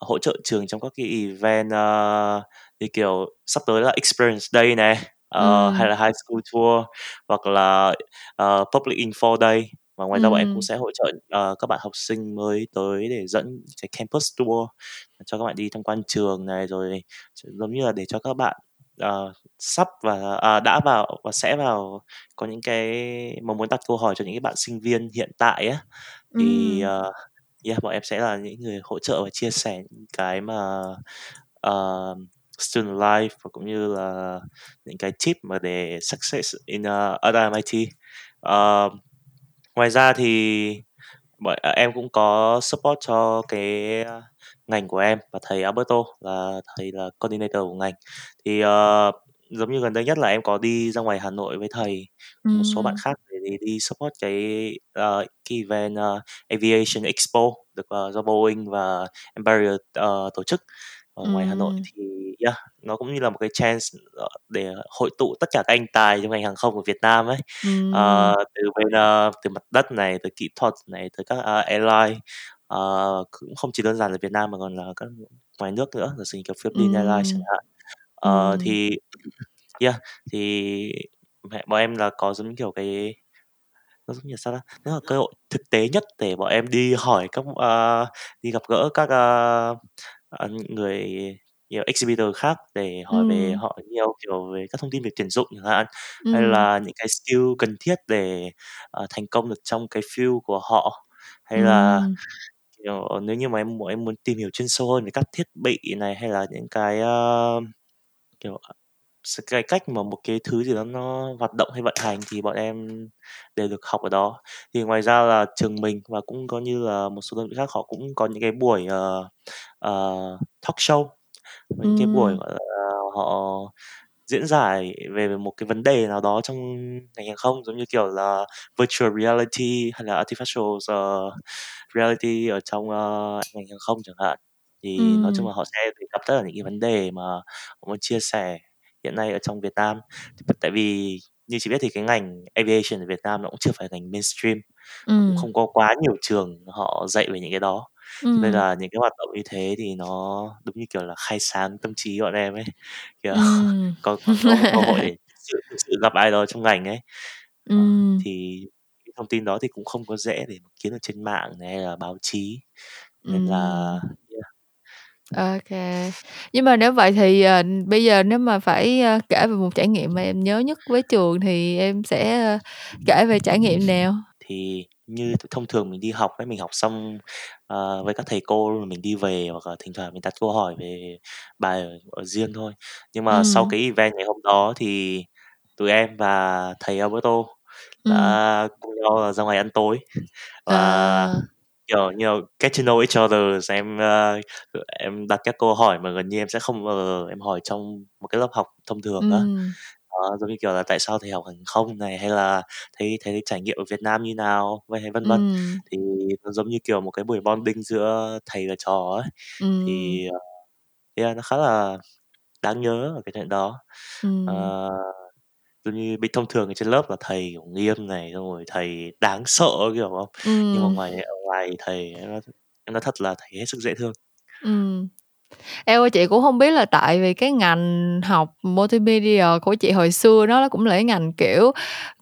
hỗ trợ trường trong các cái event uh, như kiểu sắp tới là experience day này uh, ừ. hay là high school tour hoặc là uh, public info day. Và ngoài ra bọn em cũng sẽ hỗ trợ uh, các bạn học sinh mới tới để dẫn cái campus tour cho các bạn đi tham quan trường này rồi giống như là để cho các bạn uh, sắp và à, đã vào và sẽ vào có những cái mong muốn đặt câu hỏi cho những cái bạn sinh viên hiện tại á thì Ừm. uh, yeah, bọn em sẽ là những người hỗ trợ và chia sẻ những cái mà uh, student life và cũng như là những cái tip mà để success in uh, at MIT. Uh, ngoài ra thì bọn à, em cũng có support cho cái ngành của em và thầy Alberto là thầy là coordinator của ngành. Thì uh, giống như gần đây nhất là em có đi ra ngoài Hà Nội với thầy một số bạn khác để đi, đi support cái uh, cái event uh, Aviation Expo được uh, do Boeing và Embraer uh, tổ chức ở ngoài Hà Nội. Thì yeah, nó cũng như là một cái chance để hội tụ tất cả các anh tài trong ngành hàng không của Việt Nam ấy. Ừm. Ờ, từ bên uh, từ mặt đất này từ kỹ thuật này từ các uh, airline uh, cũng không chỉ đơn giản là Việt Nam mà còn là các ngoài nước nữa là như kiểu Philippines Airlines chẳng hạn. Uh, thì yeah thì mẹ bọn em là có giống kiểu cái nó giống như sao đó nó là cơ hội thực tế nhất để bọn em đi hỏi các uh, đi gặp gỡ các uh, uh, người nhiều exhibitor khác để hỏi về họ nhiều kiểu về các thông tin về tuyển dụng chẳng hạn hay là những cái skill cần thiết để uh, thành công được trong cái field của họ hay là kiểu nếu như mà em em muốn tìm hiểu chuyên sâu hơn về các thiết bị này hay là những cái uh, kiểu cái cách mà một cái thứ gì đó nó hoạt động hay vận hành thì bọn em đều được học ở đó. Thì ngoài ra là trường mình và cũng có như là một số đơn vị khác họ cũng có những cái buổi uh, uh, talk show. Những cái buổi gọi là họ diễn giải về một cái vấn đề nào đó trong ngành hàng không giống như kiểu là virtual reality hay là artificial uh, reality ở trong uh, ngành hàng không chẳng hạn. Thì nói chung là họ sẽ cập tất cả những cái vấn đề mà họ muốn chia sẻ hiện nay ở trong Việt Nam. Tại vì như chị biết thì cái ngành aviation ở Việt Nam nó cũng chưa phải ngành mainstream cũng không có quá nhiều trường họ dạy về những cái đó cho nên là những cái hoạt động như thế thì nó đúng như kiểu là khai sáng tâm trí bọn em ấy. Kiểu có, có, có cơ hội để sự, sự gặp ai đó trong ngành ấy. Ờ, thì thông tin đó thì cũng không có dễ để kiếm được trên mạng này hay là báo chí. Nên là OK. Nhưng mà nếu vậy thì, ờ, bây giờ nếu mà phải, ơ, kể về một trải nghiệm mà em nhớ nhất với trường thì em sẽ, ơ, kể về trải nghiệm nào? Thì như thông thường mình đi học ấy, mình học xong, ờ, với các thầy cô rồi mình đi về hoặc là thỉnh thoảng mình đặt câu hỏi về bài ở ở riêng thôi. Nhưng mà sau cái event ngày hôm đó thì tụi em và thầy Alberto đã cùng nhau ra ngoài ăn tối. Và À. kiểu như là get to know each other em uh, em đặt các câu hỏi mà gần như em sẽ không bao giờ em hỏi trong một cái lớp học thông thường á đó, giống như kiểu là tại sao thầy học hàng không này hay là thấy thấy trải nghiệm ở Việt Nam như nào vậy hay vân vân. Thì nó giống như kiểu một cái buổi bonding giữa thầy và trò ấy. Thì uh, yeah, nó khá là đáng nhớ ở cái chuyện đó. Uh, giống như bình thông thường ở trên lớp là thầy kiểu nghiêm này xong rồi thầy đáng sợ kiểu không? Nhưng mà ngoài ở ngoài thầy em nói, em nói thật là thầy hết sức dễ thương. Ừm eo ơi, chị cũng không biết là tại vì cái ngành học multimedia của chị hồi xưa nó cũng là cái ngành, kiểu,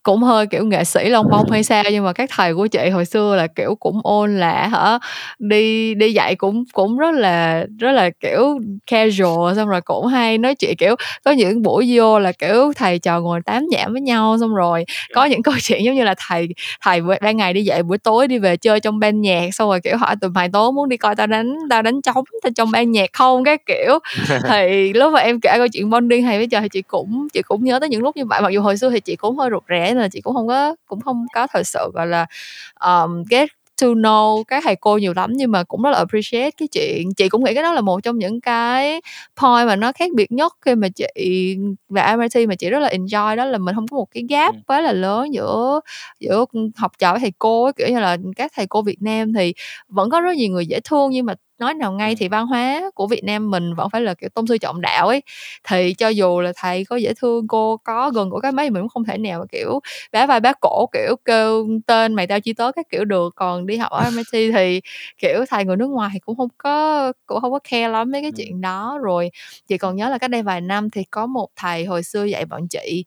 cũng hơi, kiểu, nghệ sĩ lông bông hay sao, nhưng mà các thầy của chị hồi xưa là, kiểu, cũng ôn là hả, đi đi dạy cũng cũng rất là rất là, kiểu, casual, xong rồi cũng hay nói chuyện, kiểu, có những buổi vô là, kiểu, thầy trò ngồi tám nhảm với nhau, xong rồi có những câu chuyện giống như là thầy thầy ban ngày đi dạy, buổi tối đi về chơi trong ban nhạc, xong rồi, kiểu, hỏi tụi mày tối muốn đi coi tao đánh tao đánh trống trong ban nhạc không, cái kiểu. Thì lúc mà em kể câu chuyện bonding hay với giờ thì chị cũng chị cũng nhớ tới những lúc như vậy, mặc dù hồi xưa thì chị cũng hơi rụt rè nên là chị cũng không có cũng không có thật sự gọi là um, get to know các thầy cô nhiều lắm nhưng mà cũng rất là appreciate cái chuyện. Chị cũng nghĩ cái đó là một trong những cái point mà nó khác biệt nhất khi mà chị và MIT mà chị rất là enjoy đó là mình không có một cái gap quá là lớn giữa giữa học trò với thầy cô kiểu như là các thầy cô Việt Nam thì vẫn có rất nhiều người dễ thương nhưng mà nói nào ngay thì văn hóa của Việt Nam mình vẫn phải là kiểu tôn sư trọng đạo ấy. Thì cho dù là thầy có dễ thương cô có gần của cái mấy mình cũng không thể nào kiểu bá vai bá cổ kiểu kêu tên mày tao chi tớ các kiểu được. Còn đi học ở MIT thì kiểu thầy người nước ngoài thì cũng không có cũng không có care lắm mấy cái chuyện đó. Rồi chị còn nhớ là cách đây vài năm thì có một thầy hồi xưa dạy bọn chị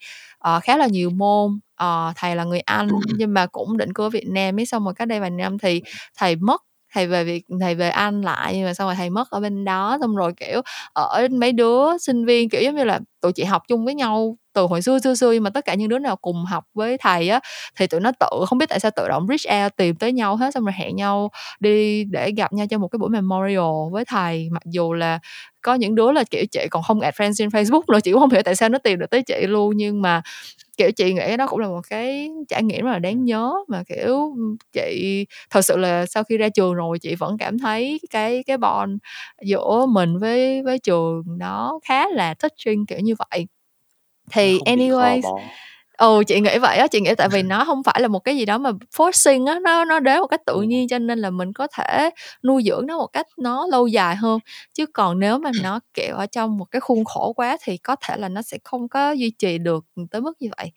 uh, khá là nhiều môn. Uh, thầy là người Anh nhưng mà cũng định cư ở Việt Nam ấy. Xong rồi cách đây vài năm thì thầy mất thầy về việc thầy về Anh lại, nhưng mà xong rồi thầy mất ở bên đó, xong rồi, kiểu, ở mấy đứa sinh viên, kiểu, giống như là tụi chị học chung với nhau từ hồi xưa xưa xưa, nhưng mà tất cả những đứa nào cùng học với thầy á, thì tụi nó tự, không biết tại sao tự động reach out tìm tới nhau hết, xong rồi hẹn nhau đi để gặp nhau cho một cái buổi memorial với thầy. Mặc dù là có những đứa là, kiểu, chị còn không add friends trên Facebook nữa, chị cũng không hiểu tại sao nó tìm được tới chị luôn, nhưng mà kiểu chị nghĩ đó cũng là một cái trải nghiệm rất là đáng nhớ mà kiểu chị thật sự là sau khi ra trường rồi chị vẫn cảm thấy cái cái bond giữa mình với với trường nó khá là touching kiểu như vậy. Thì anyways ừ chị nghĩ vậy á chị nghĩ tại vì nó không phải là một cái gì đó mà forcing á nó nó đến một cách tự nhiên cho nên là mình có thể nuôi dưỡng nó một cách nó lâu dài hơn. Chứ còn nếu mà nó kiểu ở trong một cái khuôn khổ quá thì có thể là nó sẽ không có duy trì được tới mức như vậy.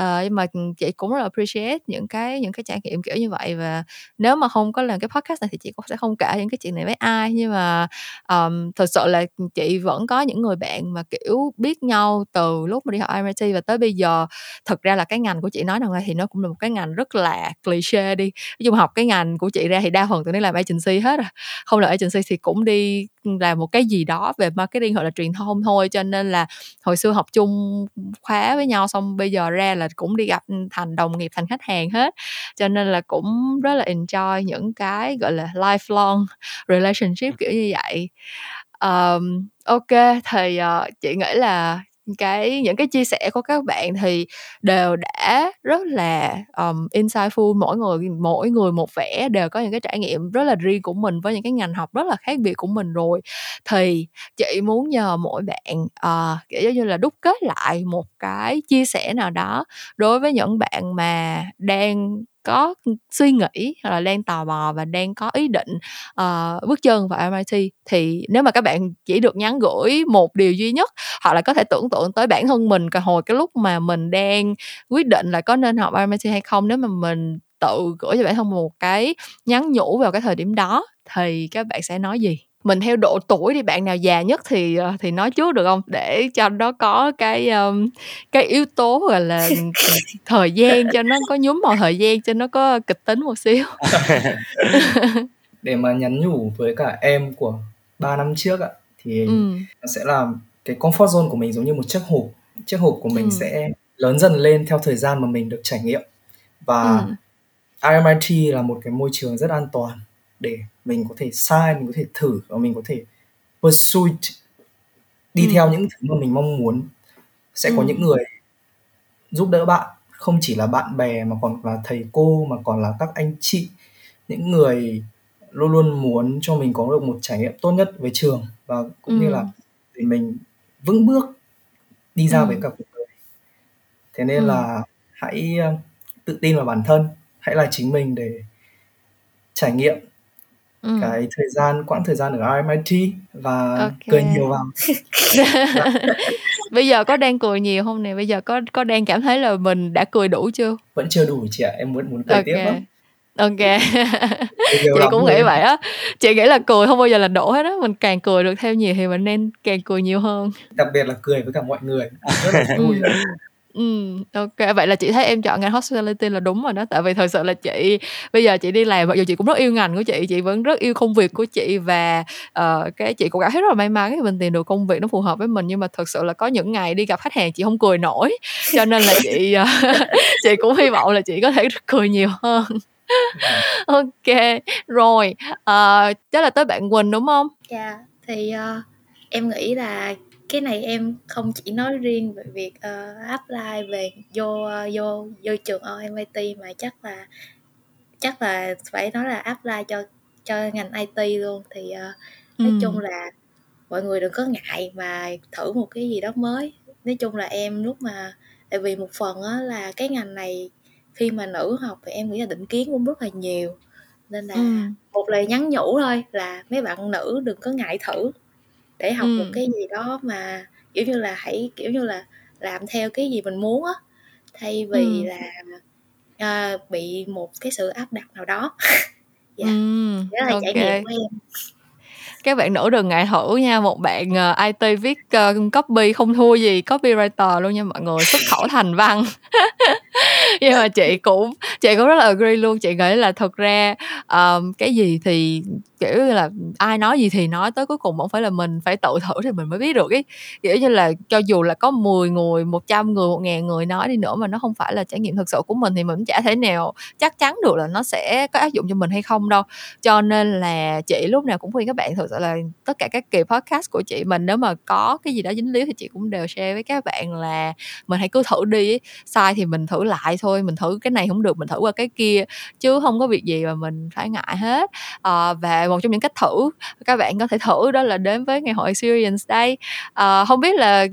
Uh, nhưng mà chị cũng rất là appreciate những cái những cái trải nghiệm kiểu như vậy và nếu mà không có làm cái podcast này thì chị cũng sẽ không kể những cái chuyện này với ai. Nhưng mà um, thật sự là chị vẫn có những người bạn mà kiểu biết nhau từ lúc mà đi học MIT và tới bây giờ thực ra là cái ngành của chị nói nào thì nó cũng là một cái ngành rất là cliché đi. Nói chung học cái ngành của chị ra thì đa phần tụi nó làm agency hết à. Không là agency thì cũng đi làm một cái gì đó về marketing hoặc là truyền thông thôi cho nên là hồi xưa học chung khóa với nhau xong bây giờ ra là cũng đi gặp thành đồng nghiệp thành khách hàng hết. Cho nên là cũng rất là enjoy những cái gọi là lifelong relationship kiểu như vậy. Um, ok thì uh, chị nghĩ là cái những cái chia sẻ của các bạn thì đều đã rất là um, insightful. Mỗi người mỗi người một vẻ đều có những cái trải nghiệm rất là riêng của mình với những cái ngành học rất là khác biệt của mình rồi. Thì chị muốn nhờ mỗi bạn uh, kiểu như là đúc kết lại một cái chia sẻ nào đó đối với những bạn mà đang có suy nghĩ hoặc là đang tò mò và đang có ý định uh, bước chân vào MIT thì nếu mà các bạn chỉ được nhắn gửi một điều duy nhất hoặc là có thể tưởng tượng tới bản thân mình hồi cái lúc mà mình đang quyết định là có nên học MIT hay không nếu mà mình tự gửi cho bản thân một cái nhắn nhủ vào cái thời điểm đó thì các bạn sẽ nói gì? Mình theo độ tuổi thì bạn nào già nhất thì ờ, thì nói trước được không để cho nó có cái um, cái yếu tố gọi là thời gian cho nó có nhúm màu thời gian cho nó có kịch tính một xíu để mà nhắn nhủ với cả em của 3 năm trước ạ thì ừ. nó sẽ là cái comfort zone của mình giống như một chiếc hộp chiếc hộp của mình ừ. sẽ lớn dần lên theo thời gian mà mình được trải nghiệm và ừ. RMIT là một cái môi trường rất an toàn để mình có thể sai mình có thể thử và mình có thể pursue đi ừ. theo những thứ mà mình mong muốn sẽ ừ. có những người giúp đỡ bạn không chỉ là bạn bè mà còn là thầy cô mà còn là các anh chị những người luôn luôn muốn cho mình có được một trải nghiệm tốt nhất với trường và cũng ừ. như là để mình vững bước đi ra ừ. với cả cuộc đời thế nên ừ. là hãy ờ, tự tin vào bản thân hãy là chính mình để trải nghiệm ừ. cái thời gian quãng thời gian ở RMIT và okay. cười nhiều vào. Bây giờ có đang cười nhiều không nè? Bây giờ có có đang cảm thấy là mình đã cười đủ chưa? Vẫn chưa đủ chị ạ em muốn muốn cười okay. tiếp lắm. Ok. Chị cũng nghĩ vậy á. Chị nghĩ là cười không bao giờ là đổ hết á. Mình càng cười được theo nhiều thì mình nên càng cười nhiều hơn. Đặc biệt là cười với cả mọi người. Rất là vui. Ừ, ok. Vậy là chị thấy em chọn ngành hospitality là đúng rồi đó. Tại vì thật sự là chị bây giờ chị đi làm mặc dù chị cũng rất yêu ngành của chị chị vẫn rất yêu công việc của chị và uh, cái chị cũng cảm thấy rất là may mắn khi mình tìm được công việc nó phù hợp với mình. Nhưng mà thật sự là có những ngày đi gặp khách hàng chị không cười nổi. Cho nên là chị uh, chị cũng hy vọng là chị có thể cười nhiều hơn. Ok rồi uh, chắc là tới bạn quỳnh đúng không? Dạ yeah, thì uh, em nghĩ là cái này em không chỉ nói riêng về việc uh, apply về vô vô vô trường MIT mà chắc là chắc là phải nói là apply cho cho ngành IT luôn thì uh, nói ừ. chung là mọi người đừng có ngại mà thử một cái gì đó mới nói chung là em lúc mà tại vì một phần á là cái ngành này khi mà nữ học thì em nghĩ là định kiến cũng rất là nhiều nên là ừ. một lời nhắn nhủ thôi là mấy bạn nữ đừng có ngại thử để học một cái gì đó mà kiểu như là hãy kiểu như là làm theo cái gì mình muốn á. Thay vì Ừm. là à, bị một cái sự áp đặt nào đó. Dạ Ừm, đó là trải nghiệm của em. Các bạn nữ đừng ngại thử nha một bạn uh, ờ, IT viết uh, copy không thua gì copywriter luôn nha mọi người xuất khẩu thành văn. Nhưng mà chị cũng chị cũng rất là agree luôn chị nghĩ là thật ra um, cái gì thì kiểu như là ai nói gì thì nói tới cuối cùng vẫn phải là mình phải tự thử thì mình mới biết được ý. Kiểu như là cho dù là có 10 người 100 người một ngàn người nói đi nữa mà nó không phải là trải nghiệm thực sự của mình thì mình chả thể nào chắc chắn được là nó sẽ có áp dụng cho mình hay không đâu. Cho nên là chị lúc nào cũng khuyên các bạn thực sự là tất cả các kỳ podcast của chị mình nếu mà có cái gì đó dính líu thì chị cũng đều share với các bạn là mình hãy cứ thử đi sai thì mình thử lại thôi mình thử cái này không được mình thử qua cái kia chứ không có việc gì mà mình phải ngại hết. À, và một trong những cách thử các bạn có thể thử đó là đến với ngày hội experience đây. À, không biết là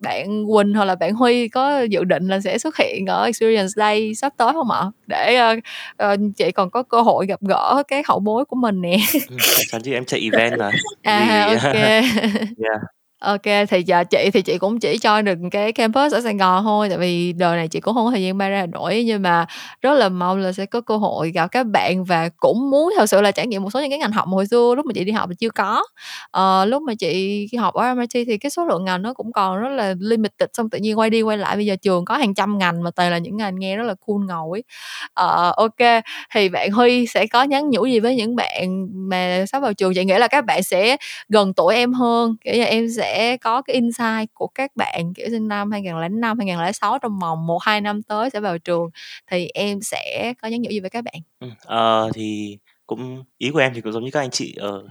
bạn Quỳnh hoặc là bạn Huy có dự định là sẽ xuất hiện ở experience day sắp tới không ạ? Để uh, uh, chị còn có cơ hội gặp gỡ cái hậu bối của mình nè. Ừ, chắc chắn chứ em chạy event mà. À ok. yeah Ok thì giờ chị thì chị cũng chỉ cho được cái campus ở Sài Gòn thôi tại vì đời này chị cũng không có thời gian bay ra Hà Nội nhưng mà rất là mong là sẽ có cơ hội gặp các bạn và cũng muốn thật sự là trải nghiệm một số những cái ngành học hồi xưa lúc mà chị đi học thì chưa có. Ờ, lúc mà chị học ở MIT thì cái số lượng ngành nó cũng còn rất là limited xong tự nhiên quay đi quay lại bây giờ trường có hàng trăm ngành mà toàn là những ngành nghe rất là cool ngầu ấy. Ờ, ok thì bạn Huy sẽ có nhắn nhủ gì với những bạn mà sắp vào trường? Chị nghĩ là các bạn sẽ gần tuổi em hơn kiểu như em sẽ sẽ có cái insight của các bạn kiểu sinh năm 2005, 2006 trong vòng 1 2 năm tới sẽ vào trường thì em sẽ có nhắn nhủ gì với các bạn? Ừ, ờ, thì cũng ý của em thì cũng giống như các anh chị ờ,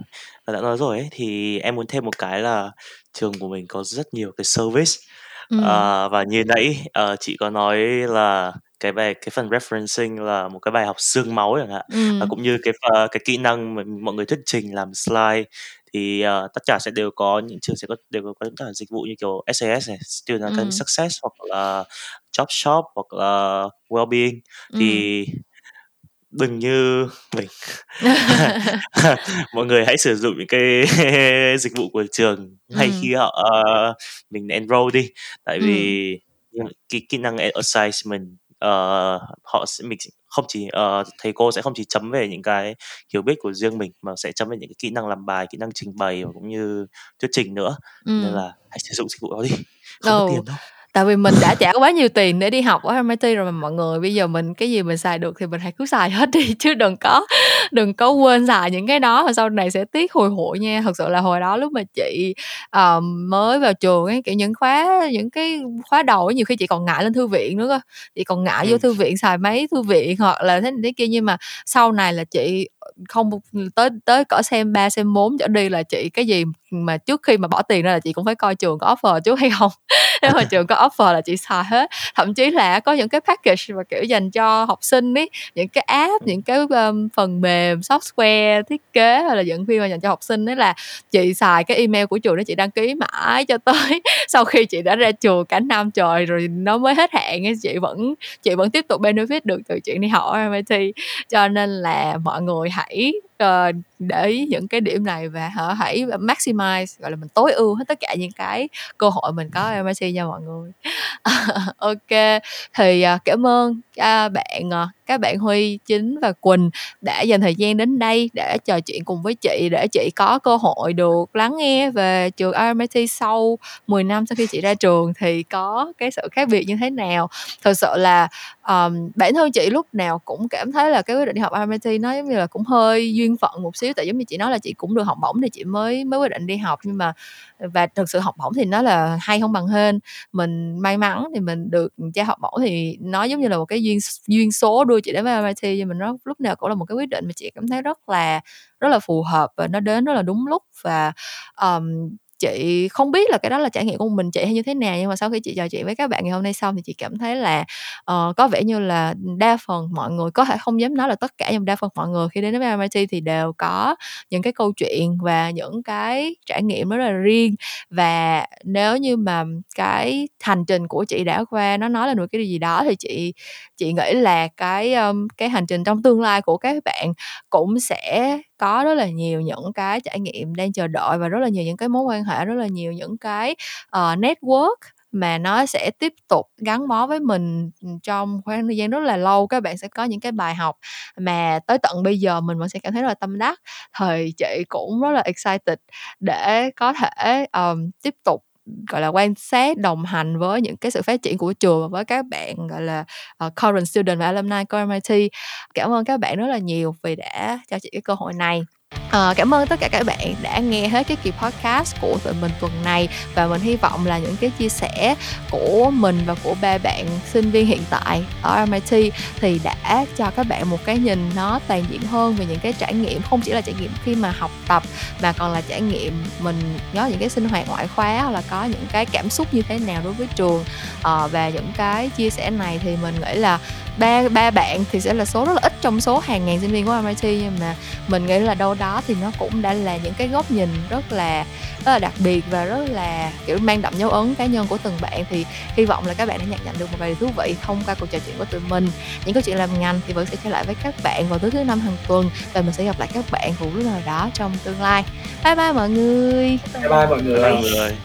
đã nói rồi ấy thì em muốn thêm một cái là trường của mình có rất nhiều cái service ừ. ờ, và như nãy uh, chị có nói là cái bài cái phần referencing là một cái bài học xương máu chẳng hạn ừ. và cũng như cái uh, cái kỹ năng mà mọi người thuyết trình làm slide thì uh, tất cả sẽ đều có những trường sẽ có đều có tất cả dịch vụ như kiểu SAS này, Student Academy ừ. Success hoặc là Job Shop hoặc là Wellbeing thì ừ. đừng như mình mọi người hãy sử dụng những cái dịch vụ của trường ngay ừ. khi họ uh, mình enroll đi tại ừ. vì cái kỹ năng assessment uh, họ sẽ mình không chỉ uh, thầy cô sẽ không chỉ chấm về những cái hiểu biết của riêng mình mà sẽ chấm về những cái kỹ năng làm bài kỹ năng trình bày và cũng như thuyết trình nữa ừ. nên là hãy sử dụng dịch vụ đó đi không oh. có tiền đâu tại vì mình đã trả quá nhiều tiền để đi học ở MIT rồi mà mọi người bây giờ mình cái gì mình xài được thì mình hãy cứ xài hết đi chứ đừng có đừng có quên xài những cái đó. Mà sau này sẽ tiếc hồi hội nha. Thật sự là hồi đó lúc mà chị um, mới vào trường ấy kiểu những khóa những cái khóa đầu ấy, nhiều khi chị còn ngại lên thư viện nữa cơ. Chị còn ngại vô thư viện xài máy thư viện hoặc là thế này thế kia. Nhưng mà sau này là chị không tới tới cỡ xem 3 xem 4 trở đi là chị cái gì mà trước khi mà bỏ tiền ra là chị cũng phải coi trường có offer trước hay không nếu mà trường có offer là chị xài hết. Thậm chí là có những cái package mà kiểu dành cho học sinh ấy. Những cái app những cái um, phần mềm software thiết kế hay là dẫn viên mà dành cho học sinh đấy là chị xài cái email của trường đó chị đăng ký mãi cho tới sau khi chị đã ra trường cả năm trời rồi nó mới hết hạn ấy. Chị vẫn chị vẫn tiếp tục benefit được từ chuyện đi học MIT cho nên là mọi người hãy uh, để ý những cái điểm này và họ hãy maximize gọi là mình tối ưu hết tất cả những cái cơ hội mình có ở MIT nha mọi người. Ok thì uh, cảm ơn uh, bạn uh, các bạn Huy Chính và Quỳnh đã dành thời gian đến đây để trò chuyện cùng với chị để chị có cơ hội được lắng nghe về trường RMIT sau 10 năm sau khi chị ra trường thì có cái sự khác biệt như thế nào. Thật sự là um, bản thân chị lúc nào cũng cảm thấy là cái quyết định đi học RMIT nó giống như là cũng hơi duyên phận một xíu tại giống như chị nói là chị cũng được học bổng thì chị mới mới quyết định đi học. Nhưng mà và thực sự học bổng thì nó là hay không bằng hên. Mình may mắn thì mình được cha học bổng thì nó giống như là một cái duyên duyên số đưa chị đến với MIT cho mình nó lúc nào cũng là một cái quyết định mà chị cảm thấy rất là rất là phù hợp và nó đến rất là đúng lúc. Và um, chị không biết là cái đó là trải nghiệm của mình chị hay như thế nào nhưng mà sau khi chị trò chuyện với các bạn ngày hôm nay xong thì chị cảm thấy là uh, có vẻ như là đa phần mọi người có thể không dám nói là tất cả nhưng đa phần mọi người khi đến với MIT thì đều có những cái câu chuyện và những cái trải nghiệm rất là riêng. Và nếu như mà cái hành trình của chị đã qua nó nói là được cái gì đó thì chị chị nghĩ là cái um, cái hành trình trong tương lai của các bạn cũng sẽ có rất là nhiều những cái trải nghiệm đang chờ đợi và rất là nhiều những cái mối quan hệ rất là nhiều những cái uh, network mà nó sẽ tiếp tục gắn bó với mình ừ, trong khoảng thời gian rất là lâu. Các bạn sẽ có những cái bài học mà tới tận bây giờ mình vẫn sẽ cảm thấy rất là tâm đắc. Thì chị cũng rất là excited để có thể um, tiếp tục gọi là quan sát đồng hành với những cái sự phát triển của trường và với các bạn gọi là uh, current student và alumni của MIT cảm ơn các bạn rất là nhiều vì đã cho chị cái cơ hội này. À, cảm ơn tất cả các bạn đã nghe hết cái kỳ podcast của tụi mình tuần này. Và mình hy vọng là những cái chia sẻ của mình và của ba bạn sinh viên hiện tại ở MIT thì đã cho các bạn một cái nhìn nó toàn diện hơn về những cái trải nghiệm không chỉ là trải nghiệm khi mà học tập mà còn là trải nghiệm mình có những cái sinh hoạt ngoại khóa hoặc là có những cái cảm xúc như thế nào đối với trường. À, và những cái chia sẻ này thì mình nghĩ là ba ba bạn thì sẽ là số rất là ít trong số hàng ngàn sinh viên của MIT nhưng mà mình nghĩ là đâu đó thì nó cũng đã là những cái góc nhìn rất là rất là đặc biệt và rất là kiểu mang đậm dấu ấn cá nhân của từng bạn. Thì hy vọng là các bạn đã nhận nhận được một vài điều thú vị thông qua cuộc trò chuyện của tụi mình. Những câu chuyện làm ngành thì vẫn sẽ trở lại với các bạn vào tối thứ năm hàng tuần và mình sẽ gặp lại các bạn vào lúc nào đó trong tương lai. Bye bye mọi người! Bye bye mọi người, bye. bye mọi người